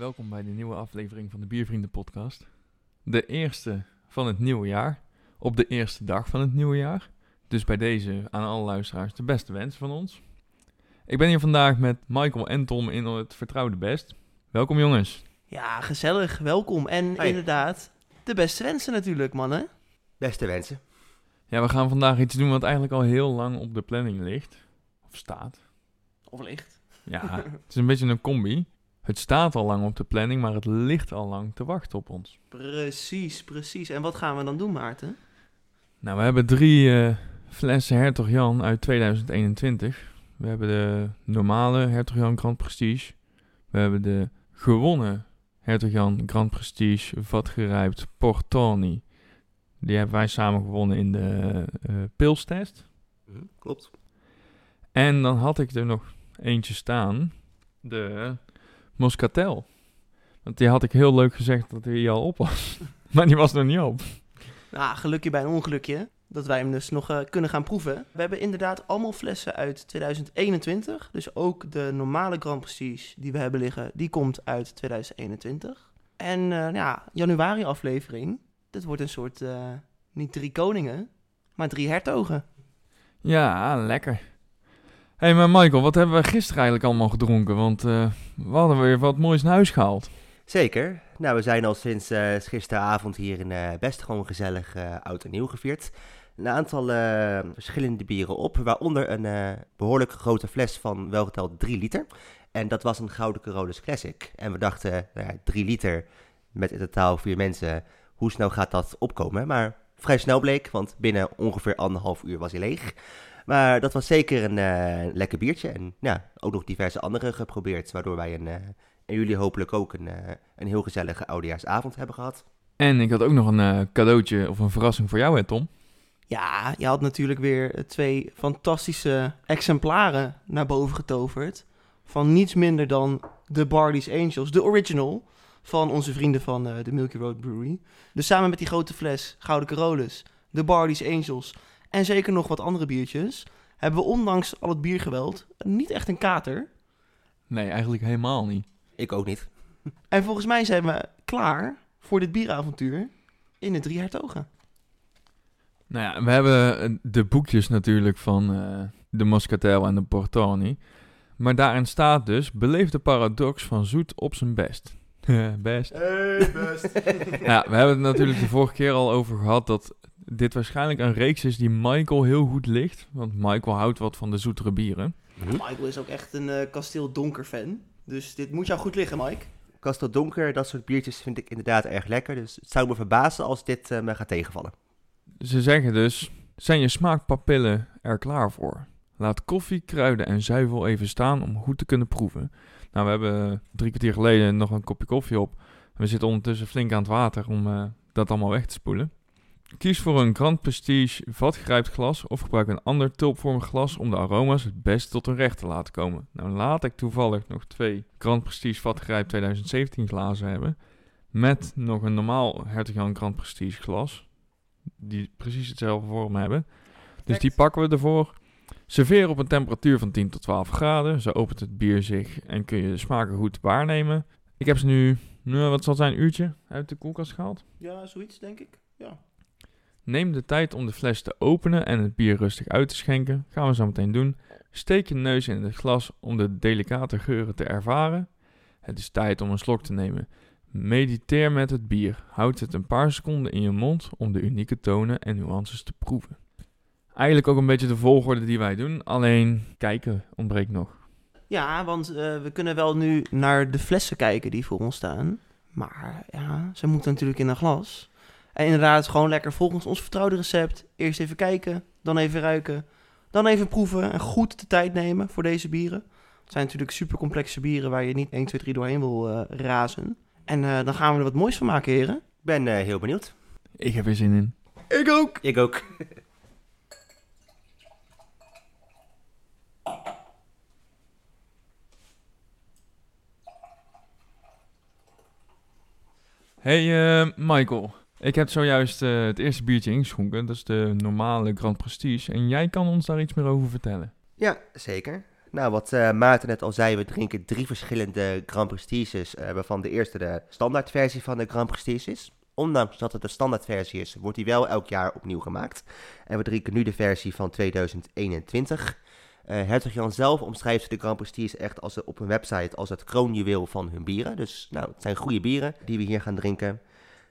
Welkom bij de nieuwe aflevering van de Biervrienden podcast. De eerste van het nieuwe jaar, op de eerste dag van het nieuwe jaar. Dus bij deze aan alle luisteraars de beste wensen van ons. Ik ben hier vandaag met Michael en Tom in het Vertrouwde Best. Welkom jongens. Ja, gezellig. Welkom. En Hoi. inderdaad, de beste wensen natuurlijk, mannen. Beste wensen. Ja, we gaan vandaag iets doen wat eigenlijk al heel lang op de planning ligt. Of staat. Of licht. Ja, het is een beetje een combi. Het staat al lang op de planning, maar het ligt al lang te wachten op ons. Precies, precies. En wat gaan we dan doen, Maarten? Nou, we hebben drie eh, flessen Hertog Jan uit 2021. We hebben de normale Hertog Jan Grand Prestige. We hebben de gewonnen Hertog Jan Grand Prestige vatgerijpt Portoni. Die hebben wij samen gewonnen in de eh pilstest. Hm, klopt. En dan had ik er nog eentje staan. De Moscatel. Want die had ik heel leuk gezegd dat hij al op was. maar die was nog niet op. Nou, gelukje bij een ongelukje. Dat wij hem dus nog eh, kunnen gaan proeven. We hebben inderdaad allemaal flessen uit 2021. Dus ook de normale Grand Prestige die we hebben liggen, die komt uit 2021. En eh, ja, januari aflevering. Dit wordt een soort, eh, niet drie koningen, maar drie hertogen. Ja, lekker. Hey, maar Michael, wat hebben we gisteren eigenlijk allemaal gedronken? Want eh, we hadden weer wat moois naar huis gehaald. Zeker. Nou, we zijn al sinds eh, gisteravond hier in eh, best gewoon gezellig oud en nieuw gevierd. Een aantal verschillende bieren op, waaronder een eh, behoorlijk grote fles van welgeteld 3 liter. En dat was een Gouden Carolus Classic. En we dachten, nou ja, 3 liter met in totaal vier mensen, hoe snel gaat dat opkomen? Maar vrij snel bleek, want binnen ongeveer anderhalf uur was hij leeg. Maar dat was zeker een eh, lekker biertje. En ja, ook nog diverse andere geprobeerd, waardoor wij een... eh, en jullie hopelijk ook een, eh, een heel gezellige oudejaarsavond hebben gehad. En ik had ook nog een eh, cadeautje of een verrassing voor jou, hè Tom? Ja, je had natuurlijk weer twee fantastische exemplaren naar boven getoverd. Van niets minder dan de Barley's Angels, de original van onze vrienden van eh, de Milky Road Brewery. Dus samen met die grote fles Gouden Carolus, de Barley's Angels en zeker nog wat andere biertjes... hebben we ondanks al het biergeweld niet echt een kater. Nee, eigenlijk helemaal niet. Ik ook niet. En volgens mij zijn we klaar voor dit bieravontuur in de Drie Hertogen. Nou ja, we hebben eh, de boekjes natuurlijk van eh, de Moscatel en de Portoni. Maar daarin staat dus, beleef de paradox van zoet op zijn best. best. Hey, best. Ja, we hebben het natuurlijk de vorige keer al over gehad dat dit waarschijnlijk een reeks is die Michael heel goed ligt. Want Michael houdt wat van de zoetere bieren. Michael is ook echt een eh, Kasteel Donker fan. Dus dit moet jou goed liggen, Mike. Kastel Donker, dat soort biertjes vind ik inderdaad erg lekker. Dus het zou me verbazen als dit eh, me gaat tegenvallen. Ze zeggen dus, zijn je smaakpapillen er klaar voor? Laat koffie, kruiden en zuivel even staan om goed te kunnen proeven. Nou, we hebben drie kwartier geleden nog een kopje koffie op. We zitten ondertussen flink aan het water om eh, dat allemaal weg te spoelen. Kies voor een Grand Prestige vatgrijpt glas of gebruik een ander tulpvormig glas om de aroma's het best tot hun recht te laten komen. Nou laat ik toevallig nog twee Grand Prestige vatgrijp 2017 glazen hebben. Met nog een normaal Hertog Jan Grand Prestige glas. Die precies hetzelfde vorm hebben. Dus die pakken we ervoor. Serveer op een temperatuur van 10 tot 12 graden. Zo opent het bier zich en kun je de smaken goed waarnemen. Ik heb ze nu, nou, wat zal het zijn, een uurtje uit de koelkast gehaald. Ja, zoiets denk ik. Ja. Neem de tijd om de fles te openen en het bier rustig uit te schenken. Gaan we zo meteen doen. Steek je neus in het glas om de delicate geuren te ervaren. Het is tijd om een slok te nemen. Mediteer met het bier. Houd het een paar seconden in je mond om de unieke tonen en nuances te proeven. Eigenlijk ook een beetje de volgorde die wij doen, alleen kijken ontbreekt nog. Ja, want eh, we kunnen wel nu naar de flessen kijken die voor ons staan. Maar ja, ze moeten natuurlijk in een glas. En inderdaad, gewoon lekker volgens ons vertrouwde recept. Eerst even kijken, dan even ruiken, dan even proeven en goed de tijd nemen voor deze bieren. Het zijn natuurlijk super complexe bieren waar je niet 1, 2, 3 doorheen wil eh, razen. En eh, dan gaan we er wat moois van maken, heren. Ik ben eh, heel benieuwd. Ik heb er zin in. Ik ook. Ik ook. Hey eh, Michael, ik heb zojuist eh, het eerste biertje ingeschonken. Dat is de normale Grand Prestige. En jij kan ons daar iets meer over vertellen. Ja, zeker. Nou, wat eh, Maarten net al zei, we drinken drie verschillende Grand Prestiges, eh, waarvan de eerste de standaardversie van de Grand Prestige is. Ondanks dat het de standaardversie is, wordt die wel elk jaar opnieuw gemaakt. En we drinken nu de versie van 2021. Eh Hertog Jan zelf omschrijft de Grand Prestige echt als, op hun website als het kroonjuweel van hun bieren. Dus nou, het zijn goede bieren die we hier gaan drinken.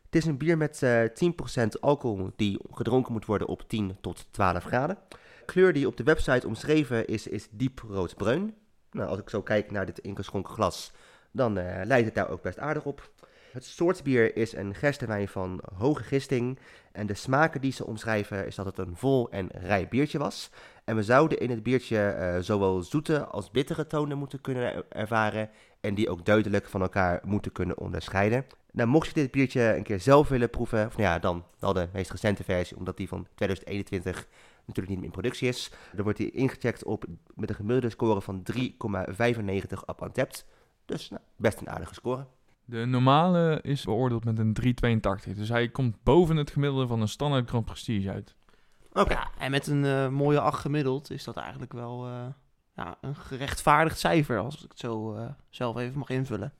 Het is een bier met eh 10% alcohol die gedronken moet worden op 10 tot 12 graden. De kleur die op de website omschreven is, is diep roodbruin. Nou, als ik zo kijk naar dit ingeschonken glas, dan eh, lijkt het daar ook best aardig op. Het soort bier is een gerstewijn van hoge gisting. En de smaken die ze omschrijven is dat het een vol en rij biertje was. En we zouden in het biertje eh, zowel zoete als bittere tonen moeten kunnen er- ervaren. En die ook duidelijk van elkaar moeten kunnen onderscheiden. Nou, mocht je dit biertje een keer zelf willen proeven, of nou ja, dan wel de meest recente versie, omdat die van 2021 natuurlijk niet meer in productie is. Dan wordt die ingecheckt op met een gemiddelde score van 3,95 op Antept. Dus nou, best een aardige score. De normale is beoordeeld met een 3,82. Dus hij komt boven het gemiddelde van een standaard Grand Prestige uit. Oké. Ja, en met een eh, mooie 8 gemiddeld is dat eigenlijk wel eh, ja, een gerechtvaardigd cijfer, als ik het zo eh, zelf even mag invullen.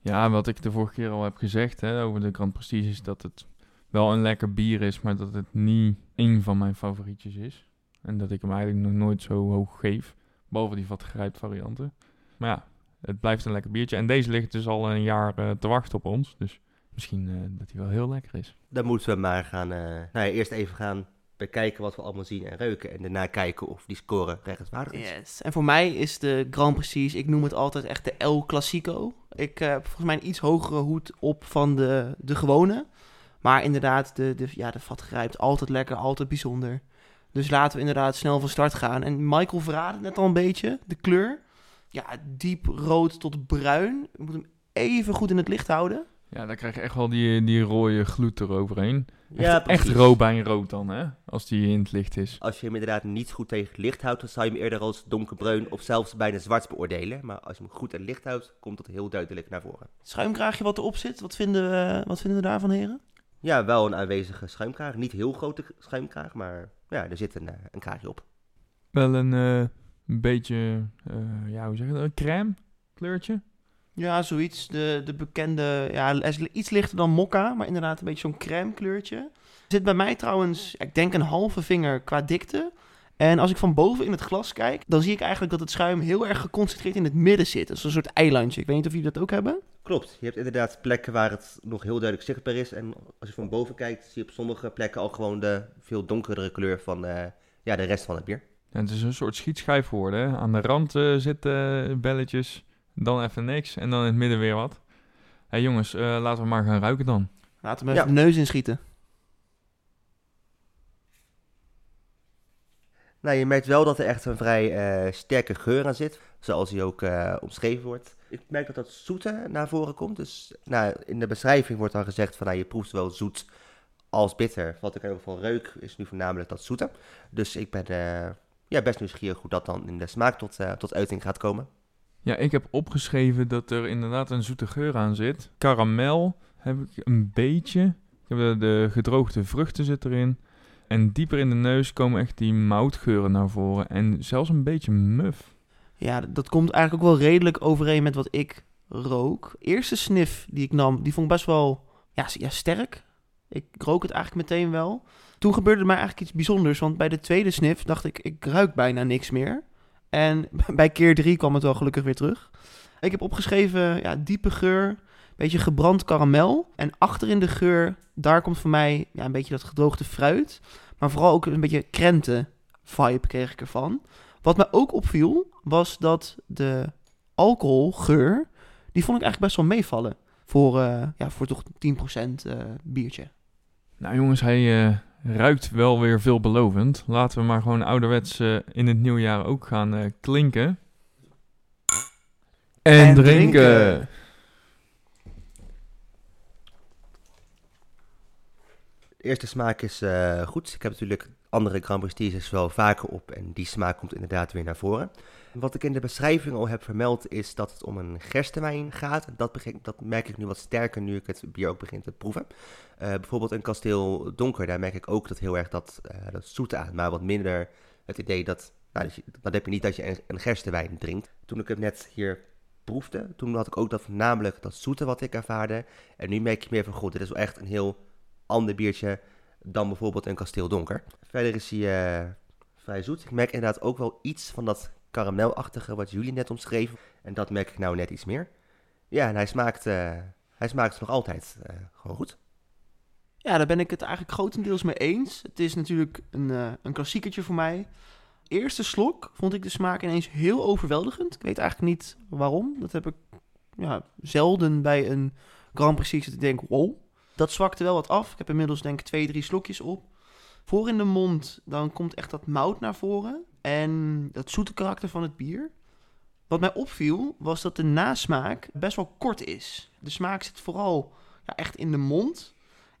Ja, wat ik de vorige keer al heb gezegd hè, over de Grand Prestige is dat het wel een lekker bier is, maar dat het niet één van mijn favorietjes is. En dat ik hem eigenlijk nog nooit zo hoog geef, behalve die wat grijpt varianten. Maar ja, het blijft een lekker biertje. En deze ligt dus al een jaar eh, te wachten op ons, dus misschien eh, dat hij wel heel lekker is. Dan moeten we maar gaan, eh, nou ja, eerst even gaan bekijken wat we allemaal zien en ruiken. En daarna kijken of die score rechtvaardig is. Yes. En voor mij is de Grand Prix, ik noem het altijd echt de El Clasico. Ik eh, heb volgens mij een iets hogere hoed op van de, de gewone. Maar inderdaad, de, de, ja, de vat grijpt altijd lekker, altijd bijzonder. Dus laten we inderdaad snel van start gaan. En Michael verraadde het net al een beetje, de kleur. Ja, diep rood tot bruin. Ik moet hem even goed in het licht houden. Ja, dan krijg je echt wel die, die rode gloed eroverheen. Ja, echt, robijnrood dan, hè? Als die in het licht is. Als je hem inderdaad niet goed tegen het licht houdt, dan zou je hem eerder als donkerbruin of zelfs bijna zwart beoordelen. Maar als je hem goed in het licht houdt, komt dat heel duidelijk naar voren. Schuimkraagje wat erop zit, wat vinden we, wat vinden we daarvan, heren? Ja, wel een aanwezige schuimkraag. Niet heel grote schuimkraag, maar ja, er zit een, eh, een kraagje op. Wel een, eh, een beetje, eh, ja, hoe zeg je dat? Een crème kleurtje. Ja, zoiets. De, de bekende, ja, iets lichter dan mokka, maar inderdaad een beetje zo'n crème kleurtje. Zit bij mij trouwens, ik denk een halve vinger qua dikte. En als ik van boven in het glas kijk, dan zie ik eigenlijk dat het schuim heel erg geconcentreerd in het midden zit. Dat is een soort eilandje. Ik weet niet of jullie dat ook hebben. Klopt, je hebt inderdaad plekken waar het nog heel duidelijk zichtbaar is. En als je van boven kijkt, zie je op sommige plekken al gewoon de veel donkerdere kleur van eh, ja, de rest van het bier. Ja, het is een soort schietschijf geworden. Hè? Aan de rand eh, zitten eh, belletjes, dan even niks en dan in het midden weer wat. Hé hey, jongens, eh, laten we maar gaan ruiken dan. Laten we Ja. even de neus inschieten. Nou, je merkt wel dat er echt een vrij eh, sterke geur aan zit, zoals die ook eh, omschreven wordt. Ik merk dat dat zoete naar voren komt. Dus nou, in de beschrijving wordt dan gezegd van nou, je proeft zowel zoet als bitter. Wat ik in ieder geval reuk is nu voornamelijk dat zoete. Dus ik ben eh, ja, best nieuwsgierig hoe dat dan in de smaak tot, eh, tot uiting gaat komen. Ja, ik heb opgeschreven dat er inderdaad een zoete geur aan zit. Karamel heb ik een beetje. Ik heb de, de gedroogde vruchten zit erin. En dieper in de neus komen echt die moutgeuren naar voren. En zelfs een beetje muf. Ja, dat komt eigenlijk ook wel redelijk overeen met wat ik rook. Eerste sniff die ik nam, die vond ik best wel ja, ja, sterk. Ik rook het eigenlijk meteen wel. Toen gebeurde er mij eigenlijk iets bijzonders, want bij de tweede sniff dacht ik, ik ruik bijna niks meer. En bij keer drie kwam het wel gelukkig weer terug. Ik heb opgeschreven, ja, diepe geur, beetje gebrand karamel. En achterin de geur, daar komt voor mij ja, een beetje dat gedroogde fruit. Maar vooral ook een beetje krenten vibe kreeg ik ervan. Wat me ook opviel, was dat de alcoholgeur, die vond ik eigenlijk best wel meevallen. Voor, eh, ja, voor toch 10% eh biertje. Nou jongens, hij eh, ruikt wel weer veelbelovend. Laten we maar gewoon ouderwets eh, in het nieuwjaar ook gaan eh, klinken. En, En drinken. drinken. De eerste smaak is eh, goed. Ik heb natuurlijk andere Grand Prestiges wel vaker op en die smaak komt inderdaad weer naar voren. Wat ik in de beschrijving al heb vermeld is dat het om een gerstewijn gaat. Dat, dat merk ik nu wat sterker nu ik het bier ook begin te proeven. Eh, bijvoorbeeld een kasteel donker, daar merk ik ook dat heel erg dat, eh, dat zoete aan, maar wat minder het idee dat Nou, dat heb je niet als je een, een gerstewijn drinkt. Toen ik het net hier proefde, toen had ik ook dat namelijk dat zoete wat ik ervaarde. En nu merk je meer van, goed, dit is wel echt een heel ander biertje dan bijvoorbeeld een Kasteel Donker. Verder is hij eh, vrij zoet. Ik merk inderdaad ook wel iets van dat karamelachtige wat jullie net omschreven. En dat merk ik nou net iets meer. Ja, en hij smaakt, eh, hij smaakt nog altijd eh, gewoon goed. Ja, daar ben ik het eigenlijk grotendeels mee eens. Het is natuurlijk een, eh een voor mij. Eerste slok vond ik de smaak ineens heel overweldigend. Ik weet eigenlijk niet waarom. Dat heb ik ja, zelden bij een Grand Prix dat ik denk, wow. Dat zwakte wel wat af. Ik heb inmiddels denk ik twee, drie slokjes op. Voor in de mond, dan komt echt dat mout naar voren. En dat zoete karakter van het bier. Wat mij opviel, was dat de nasmaak best wel kort is. De smaak zit vooral ja, echt in de mond.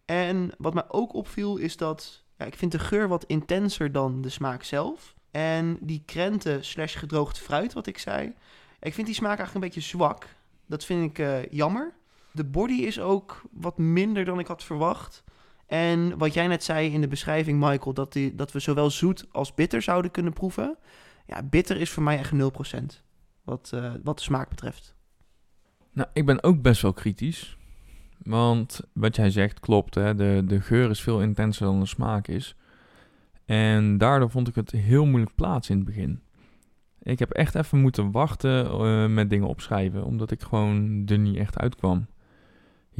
En wat mij ook opviel is dat ja, ik vind de geur wat intenser dan de smaak zelf. En die krenten slash gedroogd fruit, wat ik zei. Ik vind die smaak eigenlijk een beetje zwak. Dat vind ik eh, jammer. De body is ook wat minder dan ik had verwacht. En wat jij net zei in de beschrijving, Michael, dat, die, dat we zowel zoet als bitter zouden kunnen proeven. Ja, bitter is voor mij echt 0%. Wat, eh, wat de smaak betreft. Nou, ik ben ook best wel kritisch. Want wat jij zegt klopt, hè? De, de geur is veel intenser dan de smaak is. En daardoor vond ik het heel moeilijk plaatsen in het begin. Ik heb echt even moeten wachten eh, met dingen opschrijven, omdat ik gewoon er niet echt uitkwam.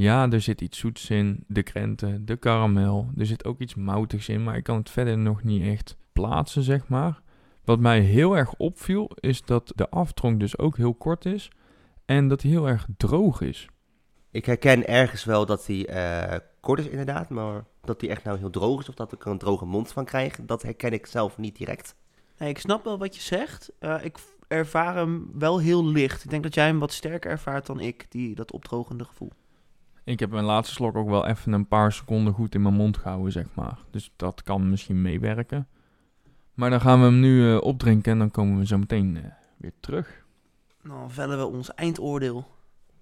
Ja, er zit iets zoets in, de krenten, de karamel. Er zit ook iets moutigs in, maar ik kan het verder nog niet echt plaatsen, zeg maar. Wat mij heel erg opviel, is dat de aftronk dus ook heel kort is. En dat hij heel erg droog is. Ik herken ergens wel dat hij eh, kort is inderdaad, maar dat hij echt nou heel droog is of dat ik er een droge mond van krijg, dat herken ik zelf niet direct. Nee, ik snap wel wat je zegt. Eh, ik ervaar hem wel heel licht. Ik denk dat jij hem wat sterker ervaart dan ik, die, dat opdrogende gevoel. Ik heb mijn laatste slok ook wel even een paar seconden goed in mijn mond gehouden, zeg maar. Dus dat kan misschien meewerken. Maar dan gaan we hem nu eh, opdrinken en dan komen we zo meteen eh, weer terug. Dan vellen we ons eindoordeel.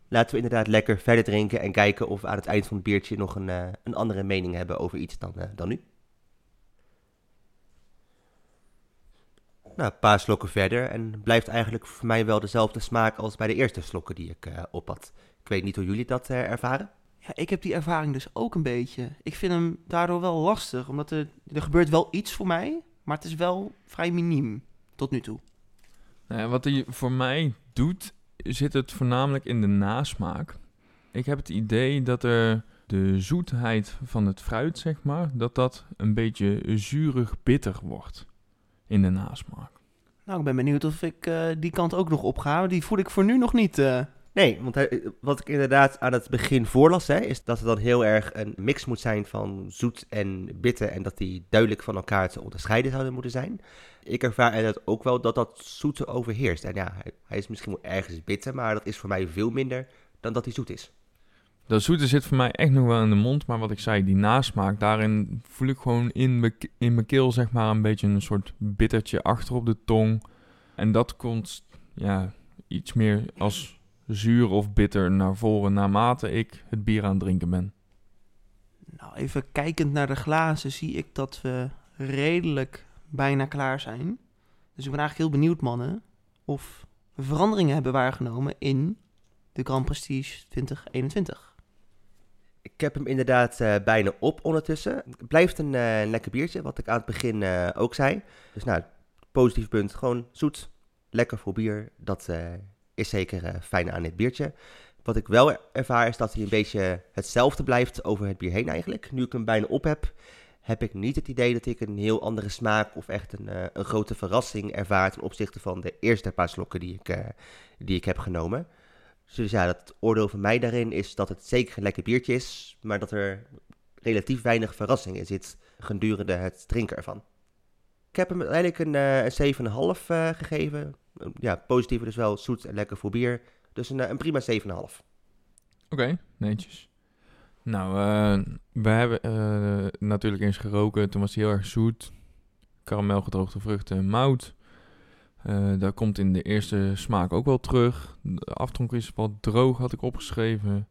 Laten we inderdaad lekker verder drinken en kijken of we aan het eind van het biertje nog een, eh, een andere mening hebben over iets dan, dan nu. Nou, een paar slokken verder en blijft eigenlijk voor mij wel dezelfde smaak als bij de eerste slokken die ik eh, op had. Ik weet niet hoe jullie dat eh, ervaren. Ja, ik heb die ervaring dus ook een beetje. Ik vind hem daardoor wel lastig, omdat er, er gebeurt wel iets voor mij, maar het is wel vrij miniem tot nu toe. Nou ja, wat hij voor mij doet, zit het voornamelijk in de nasmaak. Ik heb het idee dat er de zoetheid van het fruit, zeg maar, dat dat een beetje zuurig bitter wordt in de nasmaak. Nou, ik ben benieuwd of ik eh, die kant ook nog opga. Die voel ik voor nu nog niet. eh. Nee, want hij- wat ik inderdaad aan het begin voorlas, hè, is dat het dan heel erg een mix moet zijn van zoet en bitter en dat die duidelijk van elkaar te onderscheiden zouden moeten zijn. Ik ervaar inderdaad ook wel dat dat zoete overheerst. En ja, hij, hij is misschien wel ergens bitter, maar dat is voor mij veel minder dan dat hij zoet is. Dat zoete zit voor mij echt nog wel in de mond, maar wat ik zei, die nasmaak, daarin voel ik gewoon in mijn, in mijn keel zeg maar een beetje een soort bittertje achter op de tong. En dat komt ja, iets meer als zuur of bitter naar voren naarmate ik het bier aan het drinken ben. Nou, even kijkend naar de glazen zie ik dat we redelijk bijna klaar zijn. Dus ik ben eigenlijk heel benieuwd, mannen, of we veranderingen hebben waargenomen in de Grand Prestige 2021. Ik heb hem inderdaad eh, bijna op ondertussen. Het blijft een eh, lekker biertje, wat ik aan het begin eh, ook zei. Dus nou, positief punt, gewoon zoet, lekker voor bier. Dat is zeker fijn aan dit biertje. Wat ik wel ervaar is dat hij een beetje hetzelfde blijft over het bier heen eigenlijk. Nu ik hem bijna op heb, heb ik niet het idee dat ik een heel andere smaak of echt een, een grote verrassing ervaar ten opzichte van de eerste paar slokken die ik, die ik heb genomen. Dus ja, het oordeel van mij daarin is dat het zeker een lekker biertje is, maar dat er relatief weinig verrassing in zit gedurende het drinken ervan. Ik heb hem uiteindelijk een, eh, een 7,5 eh, gegeven. Ja, positief dus wel, zoet en lekker voor bier. Dus een, eh, een prima 7,5. Oké, netjes. Nou, we hebben natuurlijk eens geroken. Toen was hij heel erg zoet. Karamel, gedroogde vruchten, mout. Eh dat komt in de eerste smaak ook wel terug. De aftronk is wat droog, had ik opgeschreven.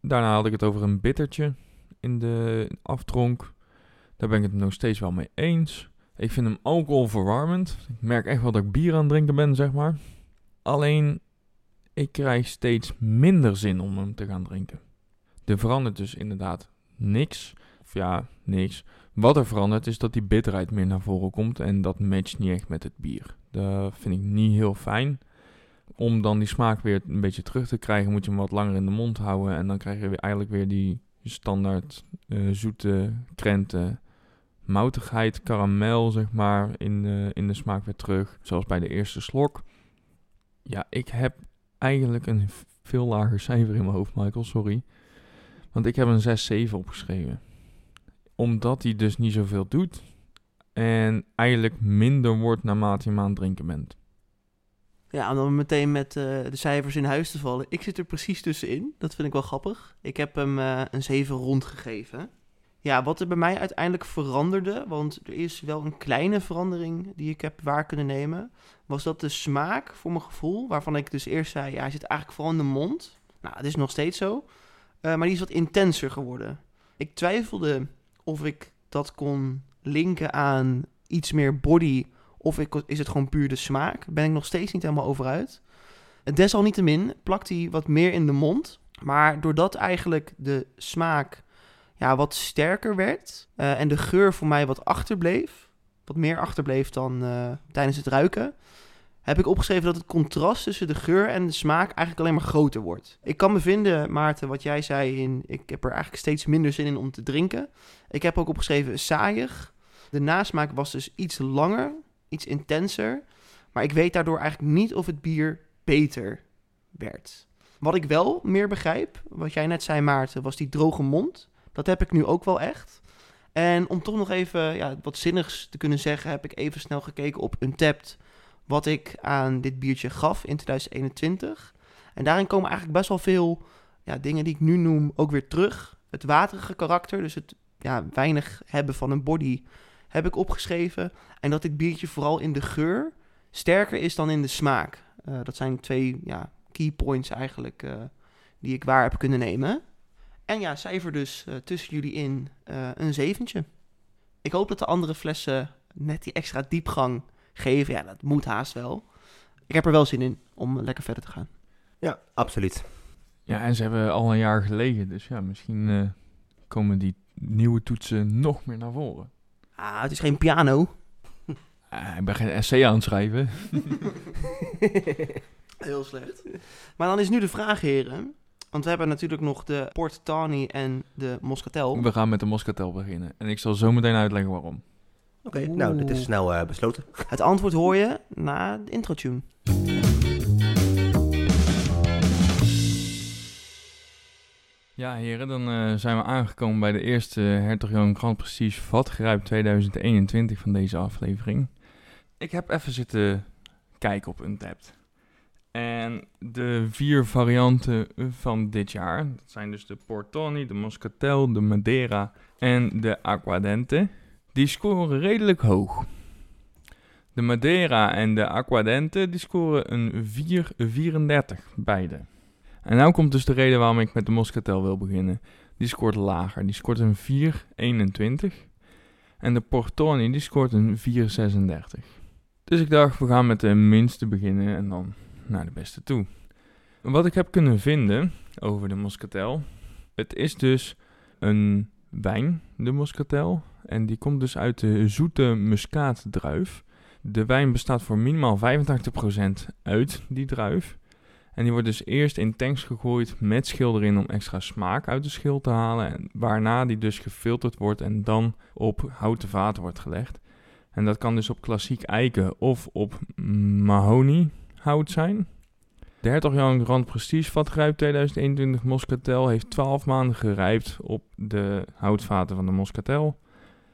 Daarna had ik het over een bittertje in de aftronk. Daar ben ik het nog steeds wel mee eens. Ik vind hem alcoholverwarmend. Ik merk echt wel dat ik bier aan het drinken ben, zeg maar. Alleen, ik krijg steeds minder zin om hem te gaan drinken. Er verandert dus inderdaad niks. Of ja, niks. Wat er verandert is dat die bitterheid meer naar voren komt. En dat matcht niet echt met het bier. Dat vind ik niet heel fijn. Om dan die smaak weer een beetje terug te krijgen, moet je hem wat langer in de mond houden. En dan krijg je weer eigenlijk weer die standaard eh, zoete krenten moutigheid, karamel, zeg maar, in de, in de smaak weer terug. Zoals bij de eerste slok. Ja, ik heb eigenlijk een veel lager cijfer in mijn hoofd, Michael, sorry. Want ik heb een 6-7 opgeschreven. Omdat hij dus niet zoveel doet. En eigenlijk minder wordt naarmate je het drinken bent. Ja, om dan meteen met uh, de cijfers in huis te vallen. Ik zit er precies tussenin. Dat vind ik wel grappig. Ik heb hem uh, een 7 rondgegeven. Ja, wat er bij mij uiteindelijk veranderde, want er is wel een kleine verandering die ik heb waar kunnen nemen, was dat de smaak voor mijn gevoel, waarvan ik dus eerst zei, ja, hij zit eigenlijk vooral in de mond. Nou, dat is nog steeds zo. Uh, maar die is wat intenser geworden. Ik twijfelde of ik dat kon linken aan iets meer body of is het gewoon puur de smaak. Ben ik nog steeds niet helemaal over uit. Desalniettemin plakt hij wat meer in de mond. Maar doordat eigenlijk de smaak ja, wat sterker werd. Uh, en de geur voor mij wat achterbleef. Wat meer achterbleef dan uh, tijdens het ruiken. Heb ik opgeschreven dat het contrast tussen de geur en de smaak eigenlijk alleen maar groter wordt. Ik kan me vinden, Maarten, wat jij zei in. Ik heb er eigenlijk steeds minder zin in om te drinken. Ik heb ook opgeschreven saaiig. De nasmaak was dus iets langer, iets intenser. Maar ik weet daardoor eigenlijk niet of het bier beter werd. Wat ik wel meer begrijp, wat jij net zei, Maarten, was die droge mond. Dat heb ik nu ook wel echt. En om toch nog even ja, wat zinnigs te kunnen zeggen, heb ik even snel gekeken op Untapped. Wat ik aan dit biertje gaf in 2021. En daarin komen eigenlijk best wel veel ja, dingen die ik nu noem ook weer terug. Het waterige karakter, dus het ja, weinig hebben van een body, heb ik opgeschreven. En dat dit biertje vooral in de geur sterker is dan in de smaak. Uh, dat zijn twee ja, key points eigenlijk uh, die ik waar heb kunnen nemen. En ja, cijfer dus uh, tussen jullie in uh, een zeventje. Ik hoop dat de andere flessen net die extra diepgang geven. Ja, dat moet haast wel. Ik heb er wel zin in om lekker verder te gaan. Ja, absoluut. Ja, en ze hebben al een jaar gelegen. Dus ja, misschien uh, komen die nieuwe toetsen nog meer naar voren. Ah, het is geen piano. ik ben geen essay aan het schrijven. Heel slecht. Maar dan is nu de vraag, heren. Want we hebben natuurlijk nog de Port Tawny en de Moscatel. We gaan met de Moscatel beginnen. En ik zal zo meteen uitleggen waarom. Oké, okay, nou, dit is snel uh, besloten. Het antwoord hoor je na de intro-tune. Ja, heren, dan uh, zijn we aangekomen bij de eerste Hertog Jan Grand Prestige Vatgrijp 2021 van deze aflevering. Ik heb even zitten kijken op Untapped. En de vier varianten van dit jaar, dat zijn dus de Portoni, de Moscatel, de Madeira en de Aquadente, die scoren redelijk hoog. De Madeira en de Aquadente die scoren een 4,34 beide. En nu komt dus de reden waarom ik met de Moscatel wil beginnen. Die scoort lager, die scoort een 4,21. En de Portoni die scoort een 4,36. Dus ik dacht, we gaan met de minste beginnen en dan naar de beste toe. Wat ik heb kunnen vinden over de Moscatel, het is dus een wijn, de Moscatel. En die komt dus uit de zoete muskaatdruif. De wijn bestaat voor minimaal 85% uit die druif. En die wordt dus eerst in tanks gegooid met schil erin om extra smaak uit de schil te halen. En waarna die dus gefilterd wordt en dan op houten vaten wordt gelegd. En dat kan dus op klassiek eiken of op mahonie hout zijn. De Hertog Jan Grand Prestige vatgrijp 2021 Moscatel heeft 12 maanden gerijpt op de houtvaten van de Moscatel.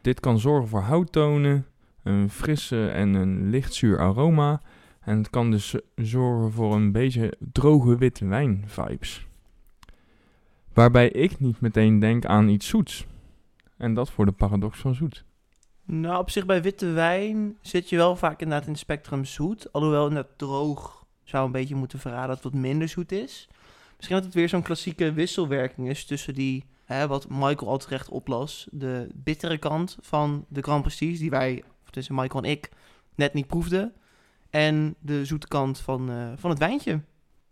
Dit kan zorgen voor houttonen, een frisse en een lichtzuur aroma. En het kan dus zorgen voor een beetje droge witte wijn vibes. Waarbij ik niet meteen denk aan iets zoets. En dat voor de paradox van zoet. Nou, op zich bij witte wijn zit je wel vaak inderdaad in het spectrum zoet. Alhoewel inderdaad droog zou een beetje moeten verraden dat het wat minder zoet is. Misschien dat het weer zo'n klassieke wisselwerking is tussen die, hè, wat Michael al terecht oplas, de bittere kant van de Grand Prestige, die wij tussen Michael en ik, net niet proefden. En de zoete kant van, eh, van het wijntje.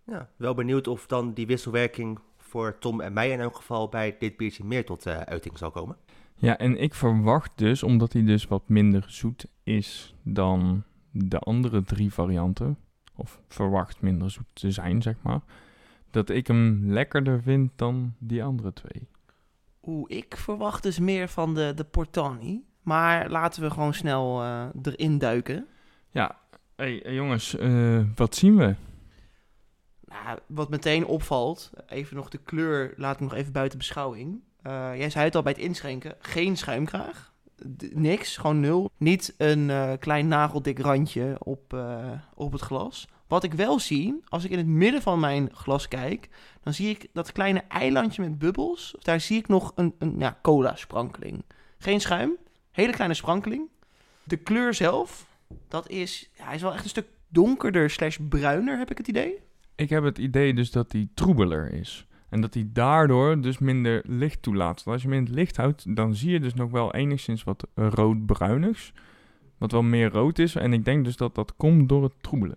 Ja, wel benieuwd of dan die wisselwerking voor Tom en mij in elk geval bij dit biertje meer tot eh, uiting zal komen. Ja, en ik verwacht dus, omdat hij dus wat minder zoet is dan de andere drie varianten, of verwacht minder zoet te zijn, zeg maar, dat ik hem lekkerder vind dan die andere twee. Oeh, ik verwacht dus meer van de, de Portani. Maar laten we gewoon snel eh, erin duiken. Ja, hey, jongens, eh, wat zien we? Nou, wat meteen opvalt, even nog de kleur, laat ik nog even buiten beschouwing. Eh, jij zei het al bij het inschenken, geen schuimkraag. D- niks, gewoon nul. Niet een eh, klein nageldik randje op, op het glas. Wat ik wel zie, als ik in het midden van mijn glas kijk, dan zie ik dat kleine eilandje met bubbels. Daar zie ik nog een, een ja, cola-sprankeling. Geen schuim, hele kleine sprankeling. De kleur zelf, dat is, ja, hij is wel echt een stuk donkerder slash bruiner, heb ik het idee. Ik heb het idee dus dat hij troebeler is. En dat hij daardoor dus minder licht toelaat. Want als je hem in het licht houdt, dan zie je dus nog wel enigszins wat rood-bruinigs. Wat wel meer rood is. En ik denk dus dat dat komt door het troebelen.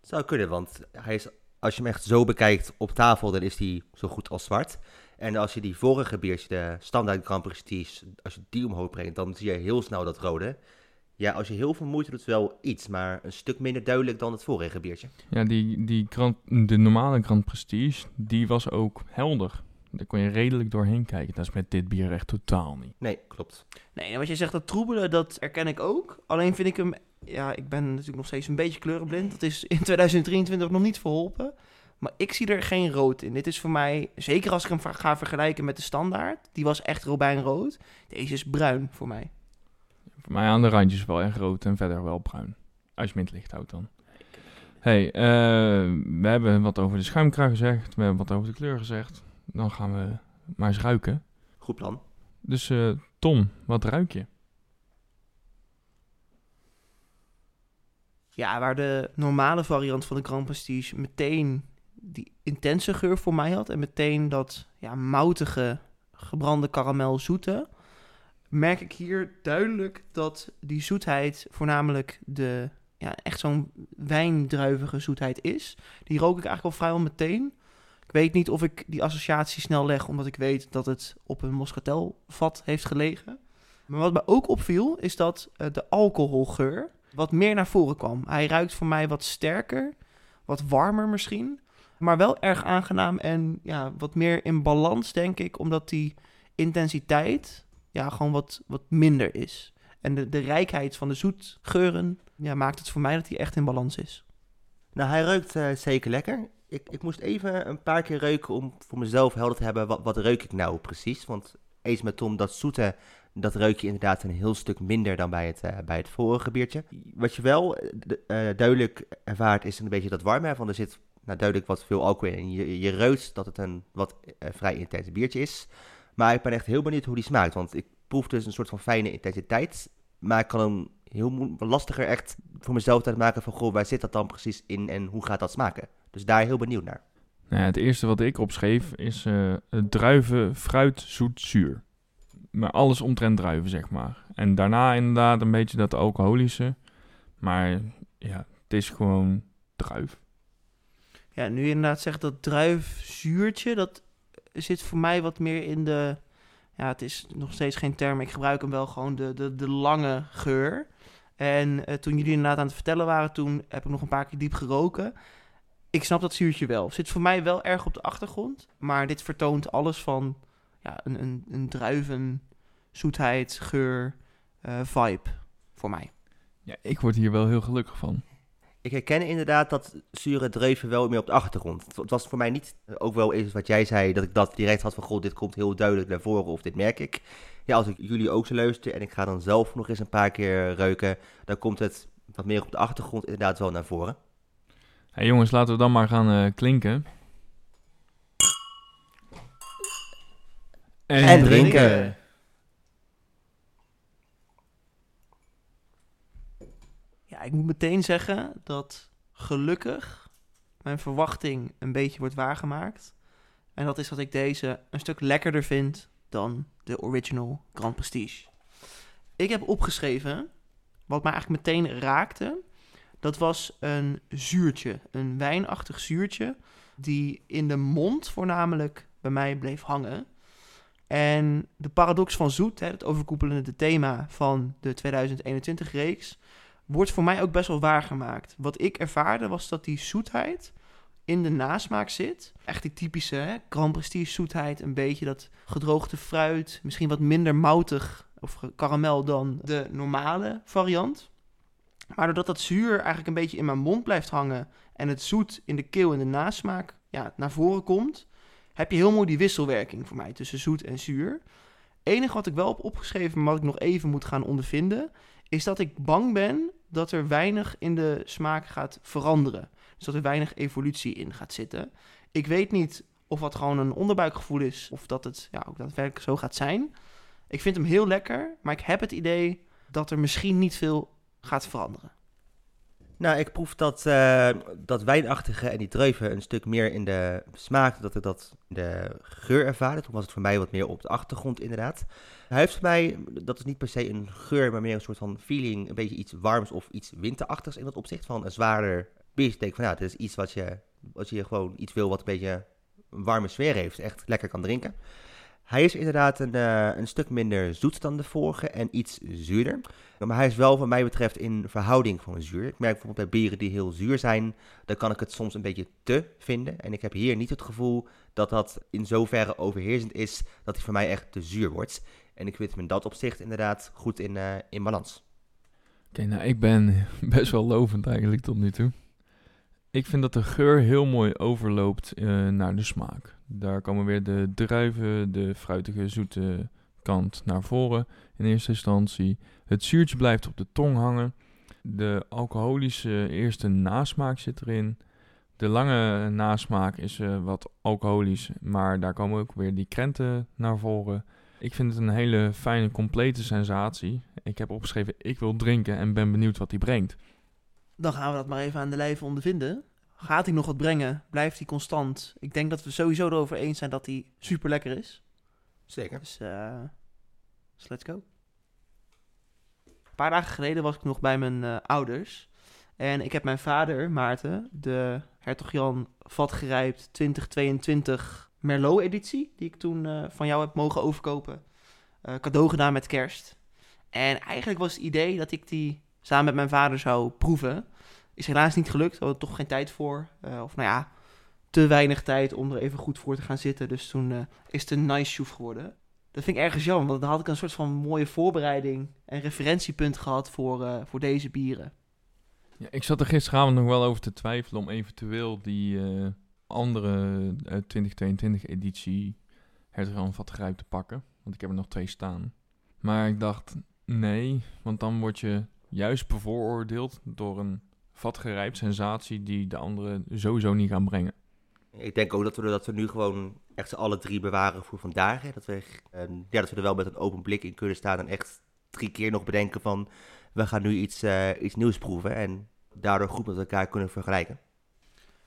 Zou kunnen, want hij is, als je hem echt zo bekijkt op tafel, dan is hij zo goed als zwart. En als je die vorige biertje, de standaard Grand Prestige, als je die omhoog brengt, dan zie je heel snel dat rode. Ja, als je heel veel moeite doet, wel iets, maar een stuk minder duidelijk dan het vorige biertje. Ja, die, die Grand, de normale Grand Prestige, die was ook helder. Daar kon je redelijk doorheen kijken. Dat is met dit bier echt totaal niet. Nee, klopt. Nee, en wat je zegt, dat troebelen, dat herken ik ook. Alleen vind ik hem, ja, ik ben natuurlijk nog steeds een beetje kleurenblind. Dat is in 2023 nog niet verholpen. Maar ik zie er geen rood in. Dit is voor mij, zeker als ik hem ga vergelijken met de standaard. Die was echt robijnrood. Deze is bruin voor mij. Voor mij aan de randjes wel echt rood en verder wel bruin. Als je hem in het licht houdt dan. hey, eh, we hebben wat over de schuimkraag gezegd. We hebben wat over de kleur gezegd. Dan gaan we maar eens ruiken. Goed plan. Dus eh, Tom, wat ruik je? Ja, waar de normale variant van de Grand Prestige meteen die intense geur voor mij had. En meteen dat ja, moutige, gebrande karamel zoete. Merk ik hier duidelijk dat die zoetheid voornamelijk de, ja, echt zo'n wijndruivige zoetheid is. Die rook ik eigenlijk al vrijwel meteen. Ik weet niet of ik die associatie snel leg, omdat ik weet dat het op een moscatelvat heeft gelegen. Maar wat me ook opviel, is dat eh, de alcoholgeur wat meer naar voren kwam. Hij ruikt voor mij wat sterker, wat warmer misschien, maar wel erg aangenaam en ja, wat meer in balans, denk ik, omdat die intensiteit ja, gewoon wat, wat minder is. En de, de rijkheid van de zoetgeuren ja, maakt het voor mij dat hij echt in balans is. Nou, hij ruikt eh, zeker lekker. Ik, ik moest even een paar keer ruiken om voor mezelf helder te hebben, wat, wat ruik ik nou precies? Want eens met Tom, dat zoete, dat ruik je inderdaad een heel stuk minder dan bij het, eh, bij het vorige biertje. Wat je wel eh, duidelijk ervaart is een beetje dat warme, want er zit nou, duidelijk wat veel alcohol in. Je, je ruikt dat het een wat vrij intens biertje is. Maar ik ben echt heel benieuwd hoe die smaakt, want ik proef dus een soort van fijne intensiteit. Maar ik kan hem heel lastiger echt voor mezelf uitmaken van, goh, waar zit dat dan precies in en hoe gaat dat smaken? Dus daar heel benieuwd naar. Nou ja, het eerste wat ik opschreef is eh, het druiven, fruit, zoet, zuur. Maar alles omtrent druiven, zeg maar. En daarna inderdaad een beetje dat alcoholische. Maar ja, het is gewoon druif. Ja, nu je inderdaad zegt dat druifzuurtje, dat zit voor mij wat meer in de... Ja, het is nog steeds geen term, ik gebruik hem wel gewoon de, de, de lange geur. En eh, toen jullie inderdaad aan het vertellen waren, toen heb ik nog een paar keer diep geroken. Ik snap dat zuurtje wel. Zit voor mij wel erg op de achtergrond, maar dit vertoont alles van ja, een, een, een druiven, zoetheid, geur, eh, vibe voor mij. Ja, ik word hier wel heel gelukkig van. Ik herken inderdaad dat zure druiven wel meer op de achtergrond. Het- was voor mij niet, eh, ook wel eens wat jij zei, dat ik dat direct had van, goh, dit komt heel duidelijk naar voren of dit merk ik. Ja, als ik jullie ook zo luister en ik ga dan zelf nog eens een paar keer ruiken, dan komt het wat meer op de achtergrond inderdaad wel naar voren. Hey jongens, laten we dan maar gaan eh, klinken. En drinken. Ik moet meteen zeggen dat gelukkig mijn verwachting een beetje wordt waargemaakt. En dat is dat ik deze een stuk lekkerder vind dan de original Grand Prestige. Ik heb opgeschreven wat mij eigenlijk meteen raakte, dat was een zuurtje, een wijnachtig zuurtje, die in de mond voornamelijk bij mij bleef hangen. En de paradox van zoet, het overkoepelende thema van de 2021-reeks, wordt voor mij ook best wel waargemaakt. Wat ik ervaarde was dat die zoetheid in de nasmaak zit. Echt die typische hè, Grand zoetheid, een beetje dat gedroogde fruit, misschien wat minder moutig of karamel dan de normale variant. Maar doordat dat zuur eigenlijk een beetje in mijn mond blijft hangen en het zoet in de keel en de nasmaak ja, naar voren komt, heb je heel mooi die wisselwerking voor mij tussen zoet en zuur. enige wat ik wel heb opgeschreven, maar wat ik nog even moet gaan ondervinden, is dat ik bang ben dat er weinig in de smaak gaat veranderen. Dus dat er weinig evolutie in gaat zitten. Ik weet niet of dat gewoon een onderbuikgevoel is, of dat het ja, ook daadwerkelijk zo gaat zijn. Ik vind hem heel lekker, maar ik heb het idee dat er misschien niet veel gaat veranderen. Nou, ik proef dat, uh, dat wijnachtige en die druiven een stuk meer in de smaak, dat ik dat de geur ervaarde. Toen was het voor mij wat meer op de achtergrond inderdaad. Hij heeft voor mij, dat is niet per se een geur, maar meer een soort van feeling, een beetje iets warms of iets winterachtigs in dat opzicht. Van een zwaarder biertje. Ik denk van, nou, het is iets wat je, als je gewoon iets wil wat een beetje een warme sfeer heeft, echt lekker kan drinken. Hij is inderdaad een, uh, een stuk minder zoet dan de vorige en iets zuurder. Maar hij is wel, wat mij betreft, in verhouding van zuur. Ik merk bijvoorbeeld bij bieren die heel zuur zijn, dan kan ik het soms een beetje te vinden. En ik heb hier niet het gevoel dat dat in zoverre overheersend is dat hij voor mij echt te zuur wordt. En ik vind hem in dat opzicht inderdaad goed in, uh, in balans. Oké, nou ik ben best wel lovend eigenlijk tot nu toe. Ik vind dat de geur heel mooi overloopt uh, naar de smaak. Daar komen weer de druiven, de fruitige, zoete kant naar voren in eerste instantie. Het zuurtje blijft op de tong hangen. De alcoholische eerste nasmaak zit erin. De lange nasmaak is uh, wat alcoholisch, maar daar komen ook weer die krenten naar voren. Ik vind het een hele fijne, complete sensatie. Ik heb opgeschreven, ik wil drinken en ben benieuwd wat die brengt. Dan gaan we dat maar even aan de lijve ondervinden. Gaat hij nog wat brengen? Blijft hij constant? Ik denk dat we sowieso erover eens zijn dat hij super lekker is. Zeker. Dus, uh, let's go. Een paar dagen geleden was ik nog bij mijn uh, ouders. En ik heb mijn vader, Maarten, de Hertog Jan vatgerijpt 2022 Merlot-editie, die ik toen uh, van jou heb mogen overkopen, cadeau gedaan met kerst. En eigenlijk was het idee dat ik die samen met mijn vader zou proeven. Is helaas niet gelukt. We hadden toch geen tijd voor. Uh, of nou ja, te weinig tijd om er even goed voor te gaan zitten. Dus toen uh, is het een nice shoef geworden. Dat vind ik ergens jammer, want dan had ik een soort van mooie voorbereiding en referentiepunt gehad voor, uh, voor deze bieren. Ja, ik zat er gisteravond nog wel over te twijfelen om eventueel die andere 2022-editie Hertog Vat Grijp te pakken. Want ik heb er nog twee staan. Maar ik dacht, nee, want dan word je juist bevooroordeeld door een vatgerijpt sensatie die de anderen sowieso niet gaan brengen. Ik denk ook dat we, dat we nu gewoon echt z'n alle drie bewaren voor vandaag. Hè. Dat, we, uh, ja, dat we er wel met een open blik in kunnen staan en echt drie keer nog bedenken van... we gaan nu iets, uh, iets nieuws proeven en daardoor goed met elkaar kunnen vergelijken.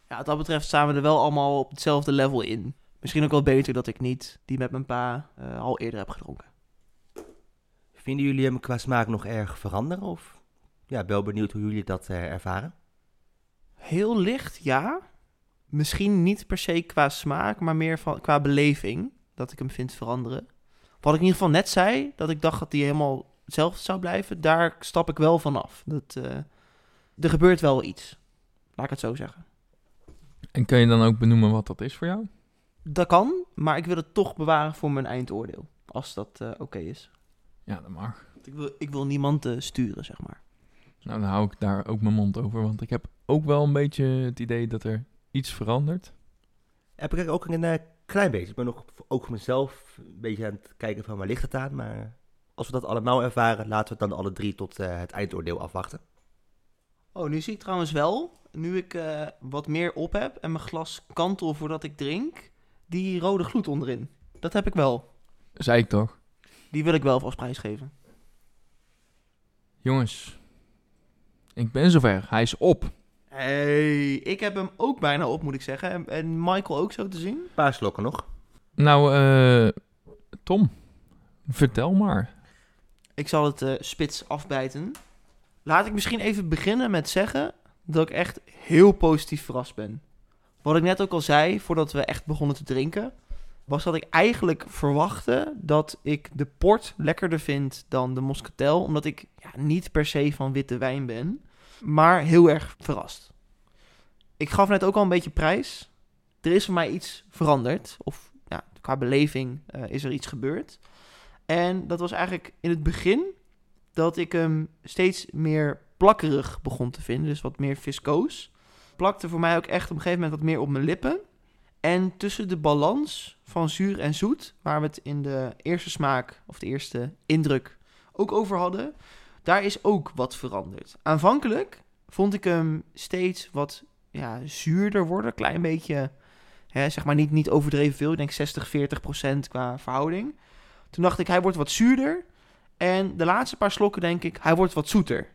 Ja, wat dat betreft staan we er wel allemaal op hetzelfde level in. Misschien ook wel beter dat ik niet die met mijn pa uh, al eerder heb gedronken. Vinden jullie hem qua smaak nog erg veranderen? Of ja, wel benieuwd hoe jullie dat uh, ervaren. Heel licht, ja. Misschien niet per se qua smaak, maar meer van, qua beleving. Dat ik hem vind veranderen. Wat ik in ieder geval net zei, dat ik dacht dat hij helemaal hetzelfde zou blijven. Daar stap ik wel van af. Dat, uh, er gebeurt wel iets. Laat ik het zo zeggen. En kun je dan ook benoemen wat dat is voor jou? Dat kan, maar ik wil het toch bewaren voor mijn eindoordeel. Als dat uh, oké okay is. Ja, dat mag. Ik wil, ik wil niemand uh, sturen, zeg maar. Nou, dan hou ik daar ook mijn mond over. Want ik heb ook wel een beetje het idee dat er iets verandert. Heb ik ook een uh, klein beetje. Ik ben nog ook voor mezelf een beetje aan het kijken van waar ligt het aan. Maar als we dat allemaal ervaren, laten we het dan alle drie tot uh, het eindoordeel afwachten. Oh, nu zie ik trouwens wel, nu ik uh, wat meer op heb en mijn glas kantel voordat ik drink, die rode gloed onderin. Dat heb ik wel. Zei ik toch? Die wil ik wel als prijs geven. Jongens, ik ben zover. Hij is op. Hey, ik heb hem ook bijna op, moet ik zeggen. En, en Michael ook zo te zien. Een paar slokken nog. Nou, uh, Tom, vertel maar. Ik zal het uh, spits afbijten. Laat ik misschien even beginnen met zeggen dat ik echt heel positief verrast ben. Wat ik net ook al zei, voordat we echt begonnen te drinken, was dat ik eigenlijk verwachtte dat ik de port lekkerder vind dan de moscatel, omdat ik ja, niet per se van witte wijn ben, maar heel erg verrast. Ik gaf net ook al een beetje prijs. Er is voor mij iets veranderd, of ja, qua beleving eh, is er iets gebeurd. En dat was eigenlijk in het begin dat ik hem steeds meer plakkerig begon te vinden, dus wat meer viscoos. Plakte voor mij ook echt op een gegeven moment wat meer op mijn lippen. En tussen de balans van zuur en zoet, waar we het in de eerste smaak of de eerste indruk ook over hadden, daar is ook wat veranderd. Aanvankelijk vond ik hem steeds wat ja, zuurder worden, klein beetje, hè, zeg maar niet, niet overdreven veel, ik denk 60, 40 procent qua verhouding. Toen dacht ik, hij wordt wat zuurder. En de laatste paar slokken denk ik, hij wordt wat zoeter.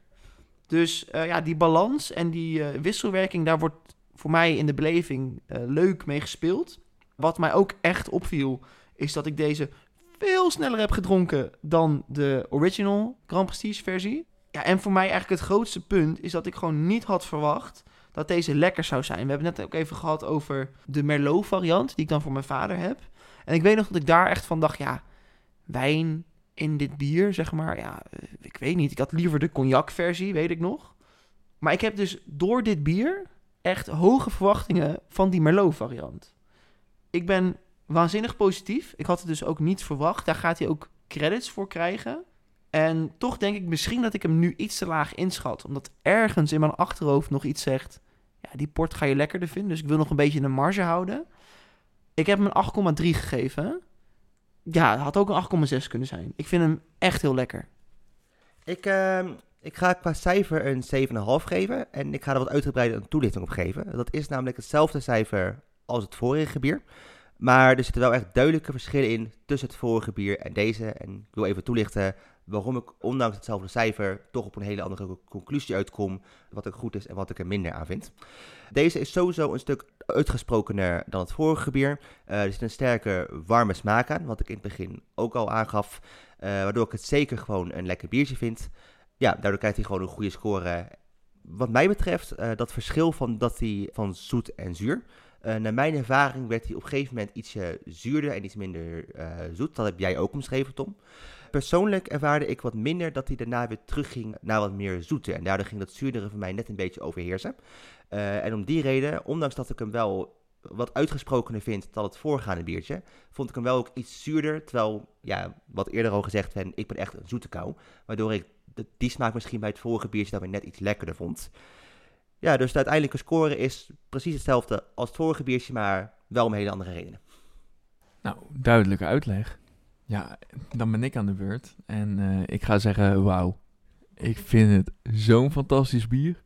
Dus uh, ja, die balans en die uh, wisselwerking, daar wordt voor mij in de beleving uh, leuk mee gespeeld. Wat mij ook echt opviel, is dat ik deze veel sneller heb gedronken dan de original Grand Prestige versie. Ja, en voor mij eigenlijk het grootste punt is dat ik gewoon niet had verwacht dat deze lekker zou zijn. We hebben net ook even gehad over de Merlot variant, die ik dan voor mijn vader heb. En ik weet nog dat ik daar echt van dacht, ja, wijn in dit bier, zeg maar. Ja, ik weet niet. Ik had liever de cognac versie, weet ik nog. Maar ik heb dus door dit bier echt hoge verwachtingen van die Merlot variant. Ik ben waanzinnig positief. Ik had het dus ook niet verwacht. Daar gaat hij ook credits voor krijgen. En toch denk ik misschien dat ik hem nu iets te laag inschat. Omdat ergens in mijn achterhoofd nog iets zegt... Ja, die port ga je lekkerder vinden. Dus ik wil nog een beetje een marge houden. Ik heb hem een 8,3 gegeven. Ja, had ook een 8,6 kunnen zijn. Ik vind hem echt heel lekker. Ik, uh, ik ga qua cijfer een 7,5 geven. En ik ga er wat uitgebreider een toelichting op geven. Dat is namelijk hetzelfde cijfer als het vorige bier. Maar er zitten wel echt duidelijke verschillen in tussen het vorige bier en deze. En ik wil even toelichten waarom ik ondanks hetzelfde cijfer toch op een hele andere conclusie uitkom. Wat er goed is en wat ik er minder aan vind. Deze is sowieso een stuk uitgesprokener dan het vorige bier. Uh, er zit een sterke warme smaak aan, wat ik in het begin ook al aangaf. Uh, waardoor ik het zeker gewoon een lekker biertje vind. Ja, daardoor krijgt hij gewoon een goede score. Wat mij betreft, uh, dat verschil van, dat hij van zoet en zuur. Uh, naar mijn ervaring werd hij op een gegeven moment ietsje zuurder en iets minder uh, zoet. Dat heb jij ook omschreven, Tom. Persoonlijk ervaarde ik wat minder dat hij daarna weer terugging naar wat meer zoete. En daardoor ging dat zuurdere voor mij net een beetje overheersen. En om die reden, ondanks dat ik hem wel wat uitgesprokener vind dan het voorgaande biertje, vond ik hem wel ook iets zuurder. Terwijl, ja, wat eerder al gezegd ik ben echt een zoete kou. Waardoor ik die smaak misschien bij het vorige biertje dan weer net iets lekkerder vond. Ja, dus de uiteindelijke score is precies hetzelfde als het vorige biertje, maar wel om hele andere redenen. Nou, duidelijke uitleg. Ja, dan ben ik aan de beurt. En uh, ik ga zeggen, wauw. Ik vind het zo'n fantastisch bier.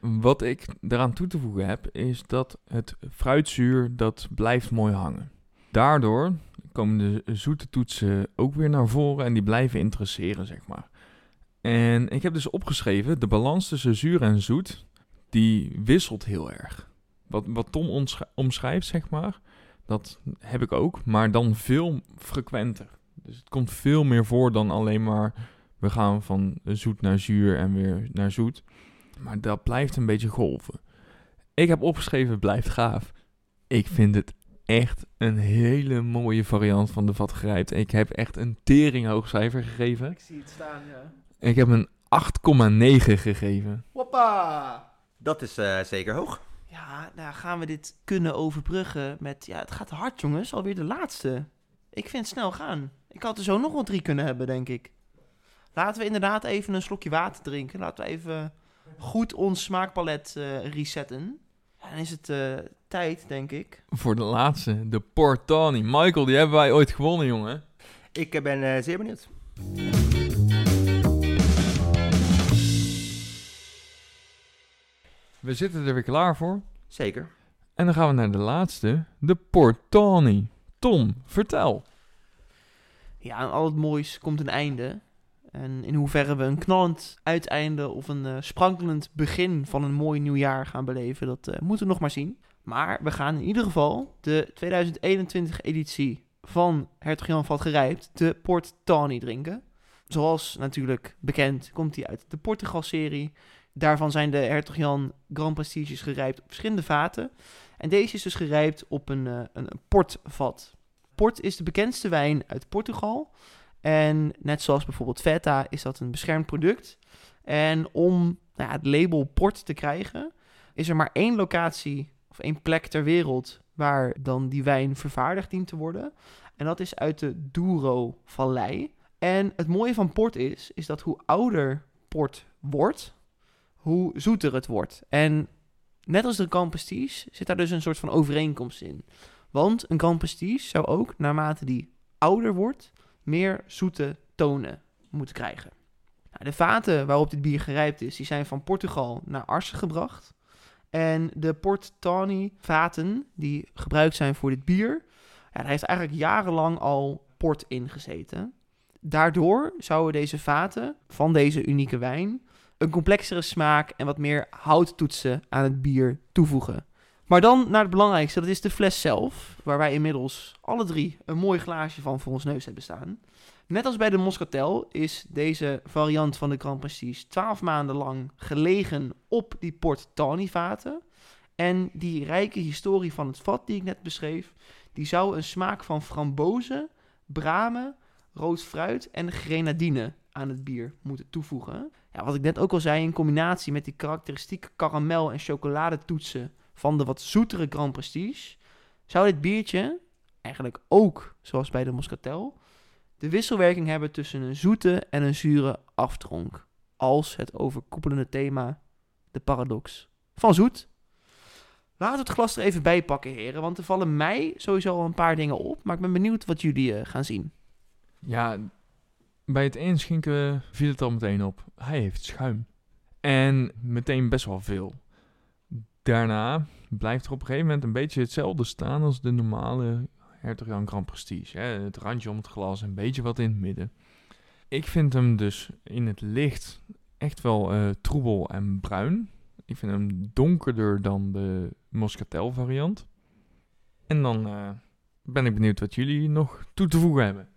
Wat ik eraan toe te voegen heb, is dat het fruitzuur, dat blijft mooi hangen. Daardoor komen de zoete toetsen ook weer naar voren en die blijven interesseren, zeg maar. En ik heb dus opgeschreven, de balans tussen zuur en zoet, die wisselt heel erg. Wat, wat Tom omschrijft, zeg maar, dat heb ik ook, maar dan veel frequenter. Dus het komt veel meer voor dan alleen maar we gaan van zoet naar zuur en weer naar zoet. Maar dat blijft een beetje golven. Ik heb opgeschreven, het blijft gaaf. Ik vind het echt een hele mooie variant van de vat grijpt. Ik heb echt een teringhoog cijfer gegeven. Ik zie het staan, ja. Ik heb een 8,9 gegeven. Hoppa! Dat is uh, zeker hoog. Ja, nou gaan we dit kunnen overbruggen met... Ja, het gaat hard, jongens. Alweer de laatste. Ik vind het snel gaan. Ik had er zo nog wel drie kunnen hebben, denk ik. Laten we inderdaad even een slokje water drinken. Laten we even goed ons smaakpalet uh, resetten. Ja, dan is het uh, tijd, denk ik. Voor de laatste, de Portani. Michael, die hebben wij ooit gewonnen, jongen. Ik ben uh, zeer benieuwd. We zitten er weer klaar voor. Zeker. En dan gaan we naar de laatste, de Portani. Tom, vertel. Ja, aan al het moois komt een einde. En in hoeverre we een knallend uiteinde of een uh, sprankelend begin van een mooi nieuw jaar gaan beleven, dat uh, moeten we nog maar zien. Maar we gaan in ieder geval de 2021 editie van Hertog Jan Vat Gerijpt, de Port Tawny, drinken. zoals natuurlijk bekend, komt hij uit de Portugal-serie. Daarvan zijn de Hertog Jan Grand Prestiges gerijpt op verschillende vaten. En deze is dus gerijpt op een, uh, een portvat. Port is de bekendste wijn uit Portugal. En net zoals bijvoorbeeld Feta is dat een beschermd product. En om nou ja, het label port te krijgen, is er maar één locatie of één plek ter wereld waar dan die wijn vervaardigd dient te worden. En dat is uit de Douro-vallei. En het mooie van port is, is dat hoe ouder port wordt, hoe zoeter het wordt. En net als de Grand Prestige zit daar dus een soort van overeenkomst in. Want een Grand Prestige zou ook, naarmate die ouder wordt, meer zoete tonen moeten krijgen. Nou, de vaten waarop dit bier gerijpt is, die zijn van Portugal naar Arsen gebracht. En de Port Tawny vaten die gebruikt zijn voor dit bier, ja, daar heeft eigenlijk jarenlang al port in gezeten. Daardoor zouden deze vaten van deze unieke wijn een complexere smaak en wat meer houttoetsen aan het bier toevoegen. Maar dan naar het belangrijkste, dat is de fles zelf, waar wij inmiddels alle drie een mooi glaasje van voor ons neus hebben staan. Net als bij de Moscatel is deze variant van de Grand Prestige 12 maanden lang gelegen op die Port Tawny vaten. En die rijke historie van het vat die ik net beschreef, die zou een smaak van frambozen, bramen, rood fruit en grenadine aan het bier moeten toevoegen. Ja, wat ik net ook al zei, in combinatie met die karakteristieke karamel- en chocoladetoetsen van de wat zoetere Grand Prestige, zou dit biertje eigenlijk ook, zoals bij de Moscatel, de wisselwerking hebben tussen een zoete en een zure aftronk. Als het overkoepelende thema, de paradox van zoet. Laten we het glas er even bij pakken, heren, want er vallen mij sowieso al een paar dingen op, maar ik ben benieuwd wat jullie uh, gaan zien. Ja, bij het inschinken viel het al meteen op. Hij heeft schuim. En meteen best wel veel. Daarna blijft er op een gegeven moment een beetje hetzelfde staan als de normale Hertog Jan Grand Prestige. Hè? Het randje om het glas, een beetje wat in het midden. Ik vind hem dus in het licht echt wel uh, troebel en bruin. Ik vind hem donkerder dan de Moscatel variant. En dan uh, ben ik benieuwd wat jullie nog toe te voegen hebben.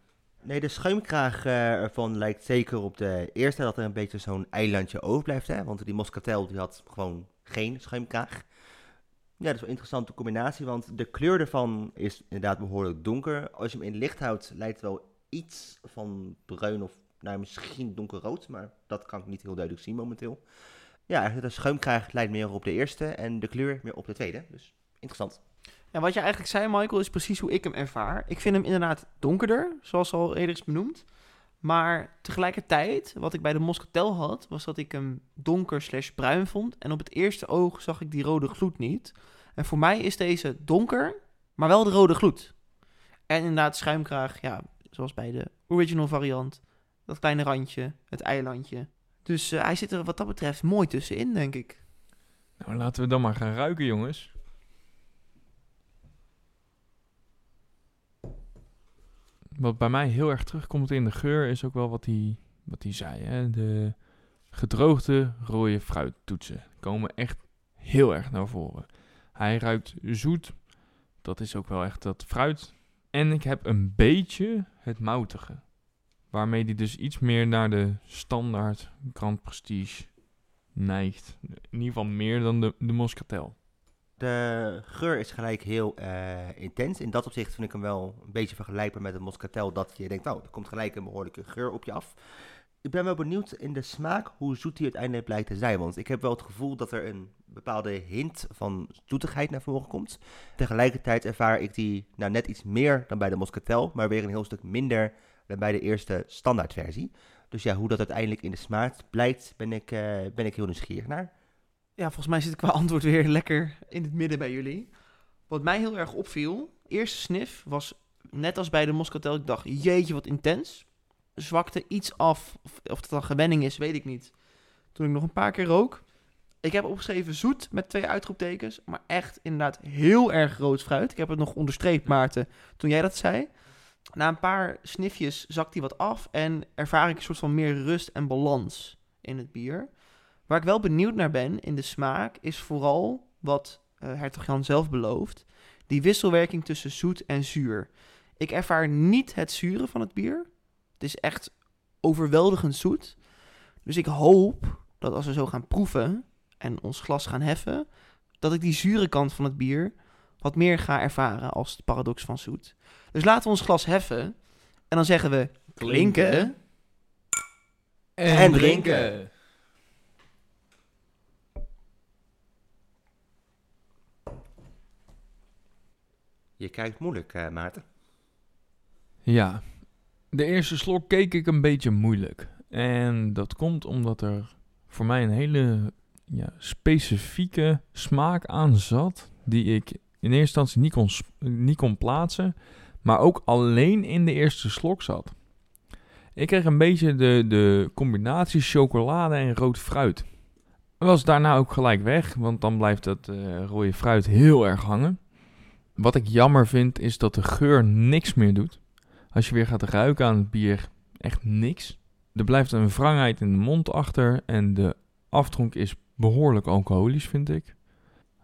Nee, de schuimkraag uh, ervan lijkt zeker op de eerste dat er een beetje zo'n eilandje overblijft. Hè? Want die Moscatel die had gewoon geen schuimkraag. Ja, dat is wel een interessante combinatie, want de kleur ervan is inderdaad behoorlijk donker. Als je hem in licht houdt, lijkt het wel iets van bruin of nou, misschien donkerrood, maar dat kan ik niet heel duidelijk zien momenteel. Ja, de schuimkraag lijkt meer op de eerste en de kleur meer op de tweede. Dus interessant. Ja, wat je eigenlijk zei, Michael, is precies hoe ik hem ervaar. Ik vind hem inderdaad donkerder, zoals al eerder is benoemd. Maar tegelijkertijd, wat ik bij de Moscatel had, was dat ik hem donker slash bruin vond. En op het eerste oog zag ik die rode gloed niet. En voor mij is deze donker, maar wel de rode gloed. En inderdaad schuimkraag, ja, zoals bij de original variant. Dat kleine randje, het eilandje. Dus uh, hij zit er wat dat betreft mooi tussenin, denk ik. Nou, laten we dan maar gaan ruiken, jongens. Wat bij mij heel erg terugkomt in de geur is ook wel wat hij, wat hij zei. Hè? De gedroogde rode fruittoetsen komen echt heel erg naar voren. Hij ruikt zoet. Dat is ook wel echt dat fruit. En ik heb een beetje het moutige. Waarmee die dus iets meer naar de standaard Grand Prestige neigt. In ieder geval meer dan de, de Moscatel. De geur is gelijk heel uh, intens. In dat opzicht vind ik hem wel een beetje vergelijkbaar met de Moscatel. Dat je denkt, nou, er komt gelijk een behoorlijke geur op je af. Ik ben wel benieuwd in de smaak hoe zoet hij uiteindelijk blijkt te zijn. Want ik heb wel het gevoel dat er een bepaalde hint van zoetigheid naar voren komt. Tegelijkertijd ervaar ik die nou, net iets meer dan bij de Moscatel. Maar weer een heel stuk minder dan bij de eerste standaardversie. Dus ja, hoe dat uiteindelijk in de smaak blijkt, ben ik, uh, ben ik heel nieuwsgierig naar. Ja, volgens mij zit ik qua antwoord weer lekker in het midden bij jullie. Wat mij heel erg opviel, eerste sniff was net als bij de Moscatel. Ik dacht, jeetje, wat intens. Zwakte iets af. Of, het dan gewenning is, weet ik niet. Toen ik nog een paar keer rook. Ik heb opgeschreven zoet met twee uitroeptekens. Maar echt inderdaad heel erg rood fruit. Ik heb het nog onderstreept, Maarten, toen jij dat zei. Na een paar snifjes zakt hij wat af. En ervaar ik een soort van meer rust en balans in het bier. Waar ik wel benieuwd naar ben in de smaak is vooral wat uh, Hertog Jan zelf belooft. Die wisselwerking tussen zoet en zuur. Ik ervaar niet het zure van het bier. Het is echt overweldigend zoet. Dus ik hoop dat als we zo gaan proeven en ons glas gaan heffen, dat ik die zure kant van het bier wat meer ga ervaren als de paradox van zoet. Dus laten we ons glas heffen en dan zeggen we klinken. En drinken. Je kijkt moeilijk, eh, Maarten. Ja, de eerste slok keek ik een beetje moeilijk. En dat komt omdat er voor mij een hele ja, specifieke smaak aan zat. Die ik in eerste instantie niet kon, niet kon plaatsen. Maar ook alleen in de eerste slok zat. Ik kreeg een beetje de, de combinatie chocolade en rood fruit. Was daarna ook gelijk weg, want dan blijft dat eh, rode fruit heel erg hangen. Wat ik jammer vind is dat de geur niks meer doet. Als je weer gaat ruiken aan het bier, echt niks. Er blijft een wrangheid in de mond achter en de aftronk is behoorlijk alcoholisch, vind ik.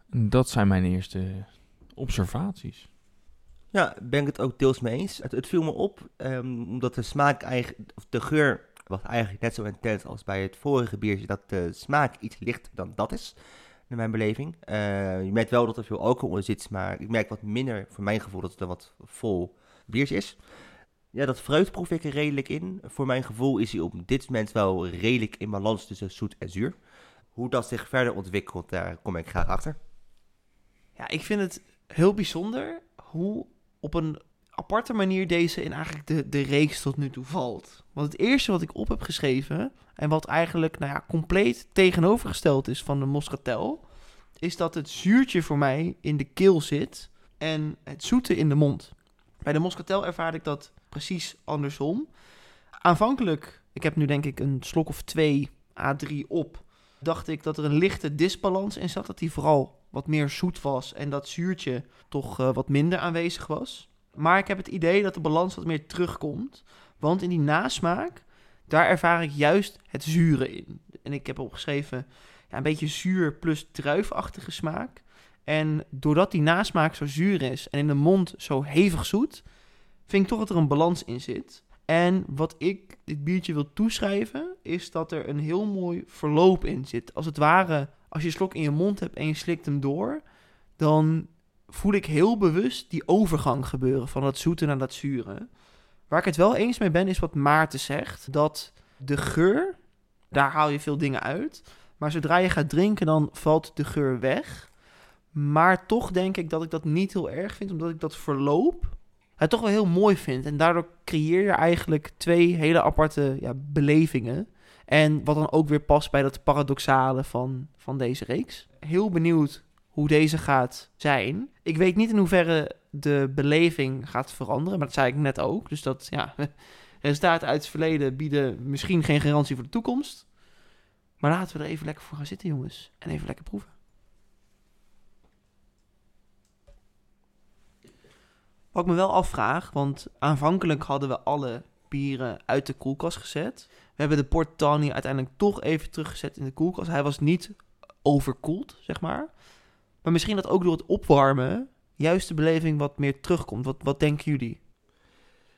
Dat zijn mijn eerste observaties. Ja, ben ik het ook deels mee eens. Het, het viel me op, ehm, omdat de smaak eigenlijk, of de geur was eigenlijk net zo intens als bij het vorige biertje, dat de smaak iets lichter dan dat is, naar mijn beleving. Eh, je merkt wel dat er veel alcohol in zit, maar ik merk wat minder, voor mijn gevoel, dat het een wat vol biertje is. Ja, dat fruit proef ik er redelijk in. Voor mijn gevoel is hij op dit moment wel redelijk in balans tussen zoet en zuur. Hoe dat zich verder ontwikkelt, daar kom ik graag achter. Ja, ik vind het heel bijzonder hoe op een aparte manier deze in eigenlijk de, de reeks tot nu toe valt. Want het eerste wat ik op heb geschreven, en wat eigenlijk nou ja, compleet tegenovergesteld is van de Moscatel, is dat het zuurtje voor mij in de keel zit en het zoete in de mond. Bij de Moscatel ervaar ik dat precies andersom. Aanvankelijk, ik heb nu denk ik een slok of twee A3 op, dacht ik dat er een lichte disbalans in zat. Dat die vooral wat meer zoet was en dat zuurtje toch eh, wat minder aanwezig was. Maar ik heb het idee dat de balans wat meer terugkomt. Want in die nasmaak, daar ervaar ik juist het zure in. En ik heb opgeschreven ja, een beetje zuur plus druifachtige smaak. En doordat die nasmaak zo zuur is en in de mond zo hevig zoet, vind ik toch dat er een balans in zit. En wat ik dit biertje wil toeschrijven, is dat er een heel mooi verloop in zit. Als het ware, als je slok in je mond hebt en je slikt hem door, dan voel ik heel bewust die overgang gebeuren van dat zoete naar dat zure. Waar ik het wel eens mee ben, is wat Maarten zegt. Dat de geur, daar haal je veel dingen uit. Maar zodra je gaat drinken, dan valt de geur weg. Maar toch denk ik dat ik dat niet heel erg vind, omdat ik dat verloop het toch wel heel mooi vind. En daardoor creëer je eigenlijk twee hele aparte ja, belevingen. En wat dan ook weer past bij dat paradoxale van, van deze reeks. Heel benieuwd hoe deze gaat zijn. Ik weet niet in hoeverre de beleving gaat veranderen, maar dat zei ik net ook. Dus dat, ja, resultaten uit het verleden bieden misschien geen garantie voor de toekomst. Maar laten we er even lekker voor gaan zitten, jongens. En even lekker proeven. Wat ik me wel afvraag, want aanvankelijk hadden we alle bieren uit de koelkast gezet. We hebben de Port Tawny uiteindelijk toch even teruggezet in de koelkast. Hij was niet overkoeld, zeg maar. Maar misschien dat ook door het opwarmen juist de beleving wat meer terugkomt. Wat, wat denken jullie?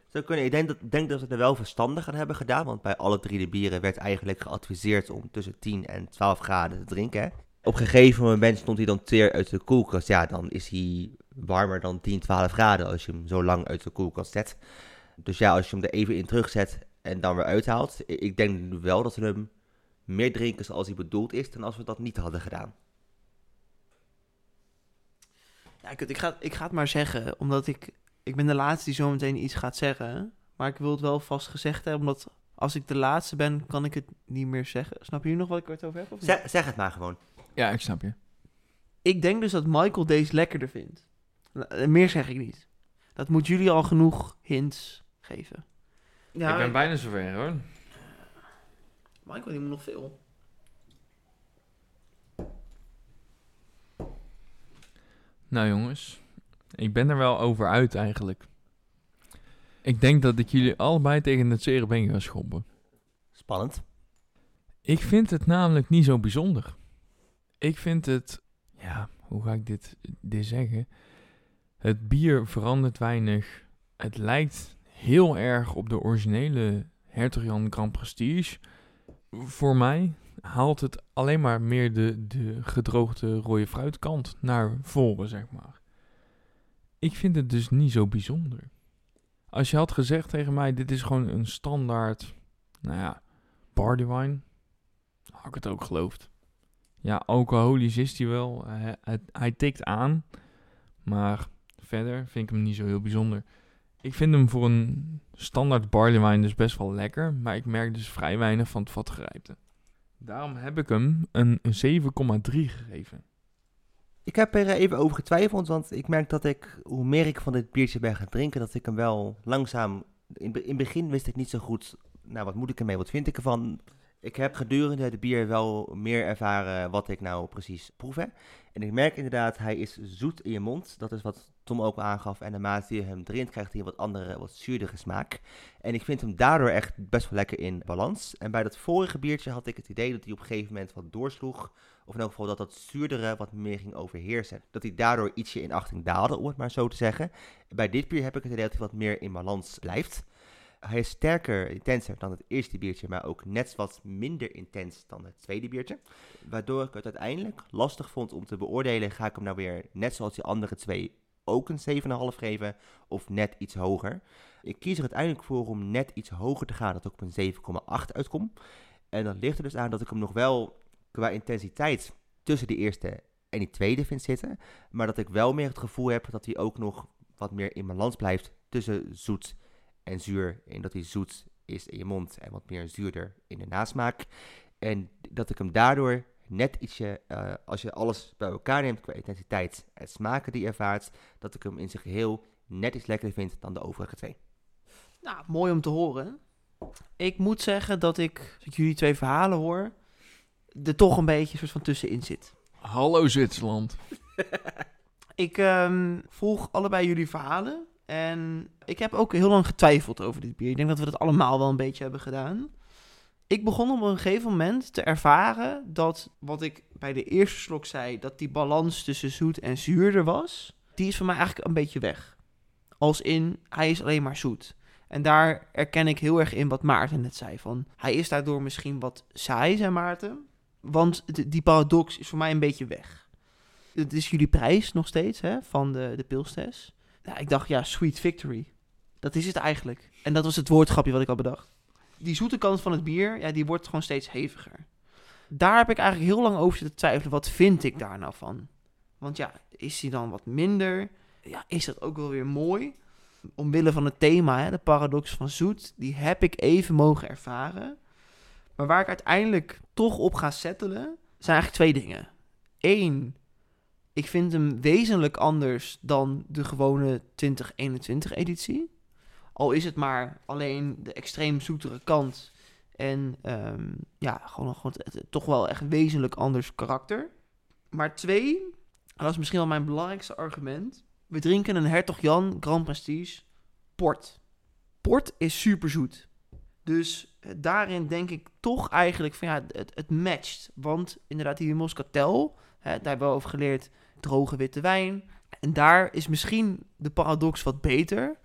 Zou. Ik denk dat, denk dat we er wel verstandig aan hebben gedaan. Want bij alle drie de bieren werd eigenlijk geadviseerd om tussen 10 en 12 graden te drinken. Op een gegeven moment stond hij dan teer uit de koelkast. Ja, dan is hij warmer dan 10, 12 graden als je hem zo lang uit de koelkast zet. Dus ja, als je hem er even in terugzet en dan weer uithaalt. Ik denk wel dat we hem meer drinken zoals hij bedoeld is dan als we dat niet hadden gedaan. Ja, kut, ik, ga, ik ga het maar zeggen, omdat ik... Ik ben de laatste die zo meteen iets gaat zeggen. Maar ik wil het wel vast gezegd hebben, omdat als ik de laatste ben, kan ik het niet meer zeggen. Snap je nu nog wat ik er over heb? Of niet? Zeg, zeg het maar gewoon. Ja, ik snap je. Ik denk dus dat Michael deze lekkerder vindt. Eh, Meer zeg ik niet. Dat moet jullie al genoeg hints geven. Ja, ik ben bijna zover hoor. Michael die moet nog veel. Nou jongens, ik ben er wel over uit eigenlijk. Ik denk dat ik jullie allebei tegen het zere been ga schoppen. Spannend. Ik vind het namelijk niet zo bijzonder. Ik vind het, ja, hoe ga ik dit, dit zeggen? Het bier verandert weinig. Het lijkt heel erg op de originele Hertog Jan Grand Prestige. Voor mij haalt het alleen maar meer de, de gedroogde rode fruitkant naar voren, zeg maar. Ik vind het dus niet zo bijzonder. Als je had gezegd tegen mij, dit is gewoon een standaard, nou ja, barley wine, had ik het ook geloofd. Ja, alcoholisch is hij wel. Hij, hij, tikt aan. Maar verder vind ik hem niet zo heel bijzonder. Ik vind hem voor een standaard barley wine dus best wel lekker. Maar ik merk dus vrij weinig van het vatgerijpte. Daarom heb ik hem een, een 7,3 gegeven. Ik heb er even over getwijfeld, want ik merk dat ik, hoe meer ik van dit biertje ben gaan drinken, dat ik hem wel langzaam... In het begin wist ik niet zo goed, nou wat moet ik ermee, wat vind ik ervan? Ik heb gedurende het bier wel meer ervaren wat ik nou precies proef. hè. En ik merk inderdaad, hij is zoet in je mond. Dat is wat Tom ook aangaf. En naarmate je hem drinkt, krijgt hij een wat andere, wat zuurdere smaak. En ik vind hem daardoor echt best wel lekker in balans. En bij dat vorige biertje had ik het idee dat hij op een gegeven moment wat doorsloeg. Of in elk geval dat dat zuurdere wat meer ging overheersen. Dat hij daardoor ietsje in achting daalde, om het maar zo te zeggen. Bij dit bier heb ik het idee dat hij wat meer in balans blijft. Hij is sterker, intenser dan het eerste biertje, maar ook net wat minder intens dan het tweede biertje. Waardoor ik het uiteindelijk lastig vond om te beoordelen, ga ik hem nou weer net zoals die andere twee ook een 7,5 geven of net iets hoger. Ik kies er uiteindelijk voor om net iets hoger te gaan, dat ik op een 7,8 uitkom. En dat ligt er dus aan dat ik hem nog wel qua intensiteit tussen de eerste en die tweede vind zitten. Maar dat ik wel meer het gevoel heb dat hij ook nog wat meer in balans blijft tussen zoet en zuur. En dat hij zoet is in je mond en wat meer zuurder in de nasmaak. En dat ik hem daardoor net ietsje, eh, als je alles bij elkaar neemt qua intensiteit en smaken die je ervaart, dat ik hem in zijn geheel net iets lekkerder vind dan de overige twee. Nou, mooi om te horen. Ik moet zeggen dat ik, als ik jullie twee verhalen hoor, er toch een beetje een soort van tussenin zit. Hallo Zwitserland. Ik ehm, volg allebei jullie verhalen. En ik heb ook heel lang getwijfeld over dit bier. Ik denk dat we dat allemaal wel een beetje hebben gedaan. Ik begon op een gegeven moment te ervaren dat wat ik bij de eerste slok zei, dat die balans tussen zoet en zuur er was, die is voor mij eigenlijk een beetje weg. Als in, hij is alleen maar zoet. En daar erken ik heel erg in wat Maarten net zei. Van, hij is daardoor misschien wat saai, zei Maarten. Want die paradox is voor mij een beetje weg. Het is jullie prijs nog steeds, hè, van de, de pilstest. Ja, ik dacht, ja, sweet victory. Dat is het eigenlijk. En dat was het woordgrapje wat ik al bedacht. Die zoete kant van het bier, ja, die wordt gewoon steeds heviger. Daar heb ik eigenlijk heel lang over zitten twijfelen. Wat vind ik daar nou van? Want ja, is die dan wat minder? Ja, is dat ook wel weer mooi? Omwille van het thema, hè, de paradox van zoet, die heb ik even mogen ervaren. Maar waar ik uiteindelijk toch op ga settelen, zijn eigenlijk twee dingen. Eén, ik vind hem wezenlijk anders dan de gewone 2021-editie. Al is het maar alleen de extreem zoetere kant. En ehm, ja, gewoon, gewoon toch wel echt wezenlijk anders karakter. Maar twee, en dat is misschien wel mijn belangrijkste argument. We drinken een Hertog Jan Grand Prestige port. Port is super zoet. Dus eh, daarin denk ik toch eigenlijk van ja, het, het matcht. Want inderdaad, die Moscatel, hè, daar hebben we over geleerd, droge witte wijn. En daar is misschien de paradox wat beter.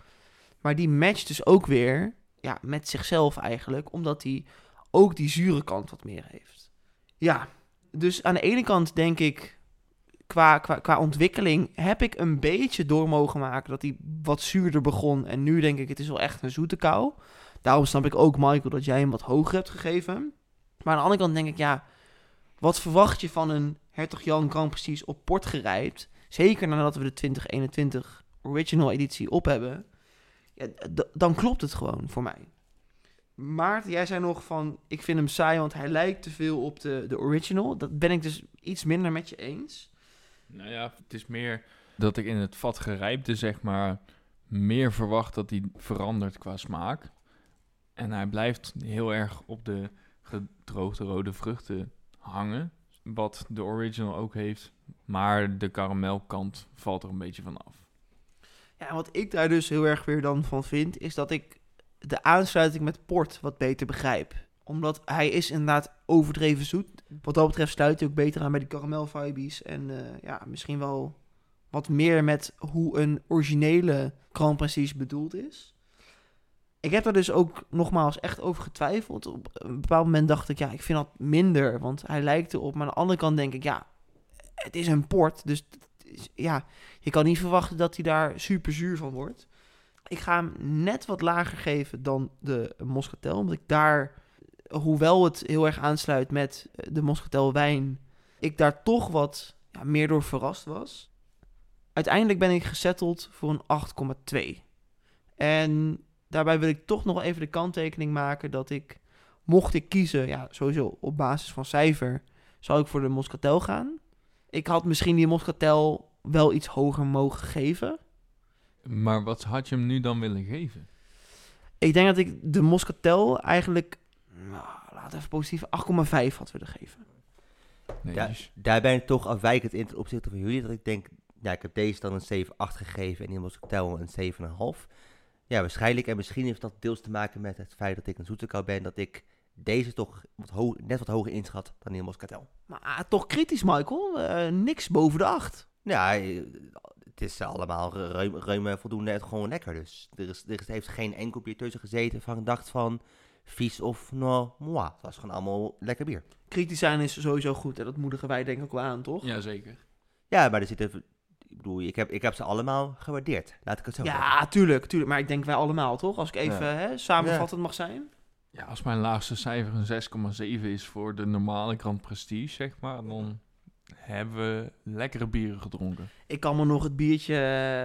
Maar die matcht dus ook weer ja, met zichzelf eigenlijk, omdat hij ook die zure kant wat meer heeft. Ja, dus aan de ene kant denk ik, qua, qua, qua ontwikkeling heb ik een beetje door mogen maken dat hij wat zuurder begon. En nu denk ik, het is wel echt een zoete kou. Daarom snap ik ook, Michael, dat jij hem wat hoger hebt gegeven. Maar aan de andere kant denk ik, ja, wat verwacht je van een Hertog Jan Grand Prestige op port gerijpt? Zeker nadat we de 2021 original editie op hebben. Dan klopt het gewoon voor mij. Maarten, jij zei nog van, ik vind hem saai, want hij lijkt te veel op de, de original. Dat ben ik dus iets minder met je eens. Nou ja, het is meer dat ik in het vat gerijpte, zeg maar, meer verwacht dat hij verandert qua smaak. En hij blijft heel erg op de gedroogde rode vruchten hangen. Wat de original ook heeft. Maar de karamelkant valt er een beetje van af. Wat ik daar dus heel erg weer dan van vind, is dat ik de aansluiting met port wat beter begrijp. Omdat hij is inderdaad overdreven zoet. Wat dat betreft sluit hij ook beter aan bij die caramel vibes. En eh, ja, misschien wel wat meer met hoe een originele Grand Prestige bedoeld is. Ik heb daar dus ook nogmaals echt over getwijfeld. Op een bepaald moment dacht ik, ja, ik vind dat minder, want hij lijkt erop. Maar aan de andere kant denk ik, ja, het is een port, dus ja, je kan niet verwachten dat hij daar super zuur van wordt. Ik ga hem net wat lager geven dan de Moscatel, omdat ik daar, hoewel het heel erg aansluit met de Moscatel wijn, ik daar toch wat ja, meer door verrast was. Uiteindelijk ben ik gesetteld voor een 8,2. En daarbij wil ik toch nog even de kanttekening maken dat ik, mocht ik kiezen, ja, sowieso op basis van cijfer, zou ik voor de Moscatel gaan. Ik had misschien die Moscatel wel iets hoger mogen geven. Maar wat had je hem nu dan willen geven? Ik denk dat ik de Moscatel eigenlijk, nou, laten we even positief, 8,5 had willen geven. Nee, dus- daar ben ik toch afwijkend in ten opzichte van jullie. Dat ik denk, ja, ik heb deze dan een 7,8 gegeven en die Moscatel een 7,5. Ja, waarschijnlijk. En misschien heeft dat deels te maken met het feit dat ik een zoetekou ben. Dat ik deze toch wat net wat hoger inschat dan die Moscatel. Maar ah, toch kritisch, Michael. Eh, niks boven de 8. Ja, eh, het is allemaal ruim, ruim voldoende en gewoon lekker. Dus er, is, er heeft geen enkel bier tussen gezeten van ik dacht van vies of nou, moi. Het was gewoon allemaal lekker bier. Kritisch zijn is sowieso goed en dat moedigen wij denk ik ook wel aan, toch? Jazeker. Ja, maar er zitten... Ik bedoel, ik heb, ik heb ze allemaal gewaardeerd. Laat ik het zo zeggen. Ja, tuurlijk, tuurlijk. Maar ik denk wij allemaal, toch? Als ik even Ja. hè, samenvattend mag zijn. Ja, als mijn laagste cijfer een 6,7 is voor de normale Grand Prestige, zeg maar, dan hebben we lekkere bieren gedronken. Ik kan me nog het biertje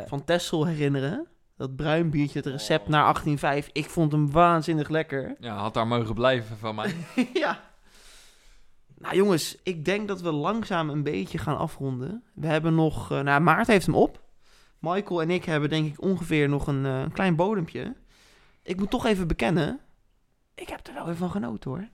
eh, van Tessel herinneren. Dat bruin biertje, het recept naar 1805. Ik vond hem waanzinnig lekker. Ja, had daar mogen blijven van mij. ja. Nou jongens, ik denk dat we langzaam een beetje gaan afronden. We hebben nog... eh nou, Maart heeft hem op. Michael en ik hebben denk ik ongeveer nog een, eh, een klein bodempje. Ik moet toch even bekennen. Ik heb er wel weer van genoten hoor.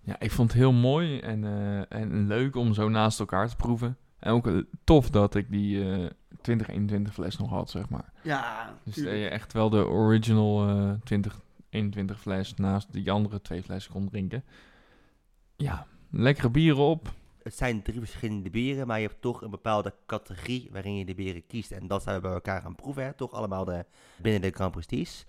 Ja, ik vond het heel mooi en, eh, en leuk om zo naast elkaar te proeven. En ook eh, tof dat ik die eh 2021 fles nog had, zeg maar. Ja, Dus dat je echt wel de original eh 2021 fles naast die andere twee flessen kon drinken. Ja, lekkere bieren op. Het zijn drie verschillende bieren, maar je hebt toch een bepaalde categorie waarin je de bieren kiest. En dat zijn we bij elkaar gaan proeven, hè? toch allemaal de, binnen de Grand Prestige.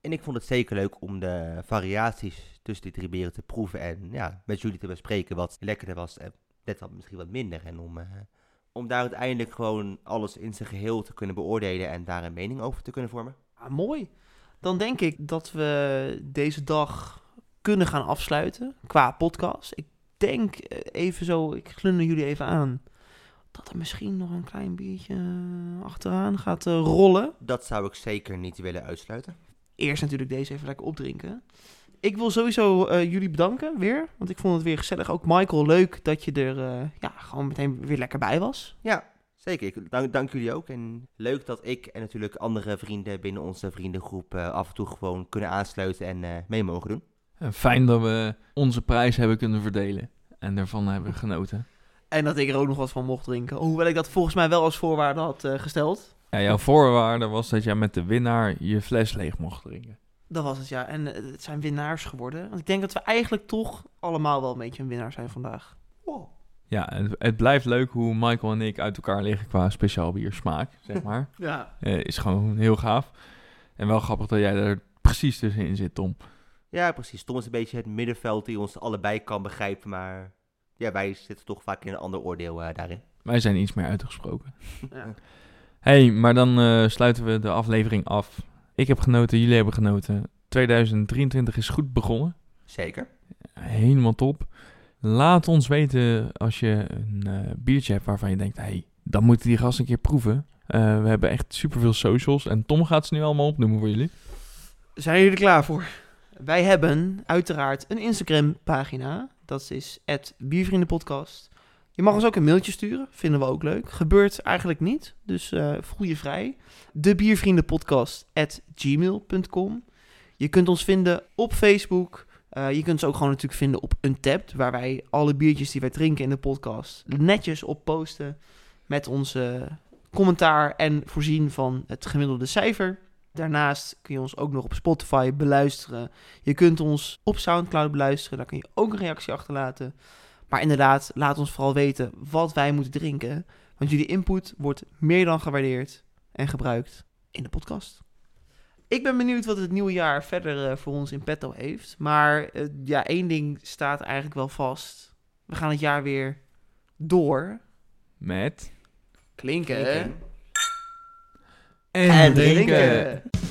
En ik vond het zeker leuk om de variaties tussen die drie bieren te proeven en ja, met jullie te bespreken wat lekkerder was en net wat misschien wat minder. En om, eh, om daar uiteindelijk gewoon alles in zijn geheel te kunnen beoordelen en daar een mening over te kunnen vormen. Ah, mooi. Dan denk ik dat we deze dag kunnen gaan afsluiten qua podcast. Ik denk eh, even zo, ik glunder jullie even aan, dat er misschien nog een klein biertje eh, achteraan gaat rollen. Dat zou ik zeker niet willen uitsluiten. Eerst natuurlijk deze even lekker opdrinken. Ik wil sowieso eh, jullie bedanken weer, want ik vond het weer gezellig. Ook Michael, leuk dat je er eh, ja, gewoon meteen weer lekker bij was. Ja, zeker. Ik dank, dank jullie ook. En leuk dat ik en natuurlijk andere vrienden binnen onze vriendengroep eh, af en toe gewoon kunnen aansluiten en eh, mee mogen doen. En fijn dat we onze prijs hebben kunnen verdelen. En daarvan hebben genoten. En dat ik er ook nog wat van mocht drinken. Hoewel ik dat volgens mij wel als voorwaarde had eh, gesteld. Ja, jouw voorwaarde was dat jij met de winnaar je fles leeg mocht drinken. Dat was het, ja. En eh, het zijn winnaars geworden. Want ik denk dat we eigenlijk toch allemaal wel een beetje een winnaar zijn vandaag. Ja, het, het blijft leuk hoe Michael en ik uit elkaar liggen qua speciaal bier smaak, zeg maar. Ja. Eh, is gewoon heel gaaf. En wel grappig dat jij er precies tussenin zit, Tom. Ja, precies. Tom is een beetje het middenveld die ons allebei kan begrijpen, maar ja, wij zitten toch vaak in een ander oordeel eh, daarin. Wij zijn iets meer uitgesproken. ja. hey, maar dan eh, sluiten we de aflevering af. Ik heb genoten, jullie hebben genoten. 2023 is goed begonnen. Zeker. Helemaal top. Laat ons weten als je een eh, biertje hebt waarvan je denkt... hey, dan moeten die gast een keer proeven. Eh, we hebben echt superveel socials. En Tom gaat ze nu allemaal opnoemen voor jullie. Zijn jullie er klaar voor? Wij hebben uiteraard een Instagram pagina. Dat is Biervriendenpodcast. Je mag ons ook een mailtje sturen. Vinden we ook leuk. Gebeurt eigenlijk niet. Dus eh, voel je vrij. De Biervriendenpodcast at gmail.com. Je kunt ons vinden op Facebook. Eh, je kunt ons ook gewoon natuurlijk vinden op Untapped. Waar wij alle biertjes die wij drinken in de podcast netjes op posten. Met onze commentaar en voorzien van het gemiddelde cijfer. Daarnaast kun je ons ook nog op Spotify beluisteren. Je kunt ons op Soundcloud beluisteren. Daar kun je ook een reactie achterlaten. Maar inderdaad, laat ons vooral weten wat wij moeten drinken. Want jullie input wordt meer dan gewaardeerd en gebruikt in de podcast. Ik ben benieuwd wat het nieuwe jaar verder eh, voor ons in petto heeft. Maar eh, ja, één ding staat eigenlijk wel vast. We gaan het jaar weer door. Met... Klinken. Klinken. En, En drinken. drinken.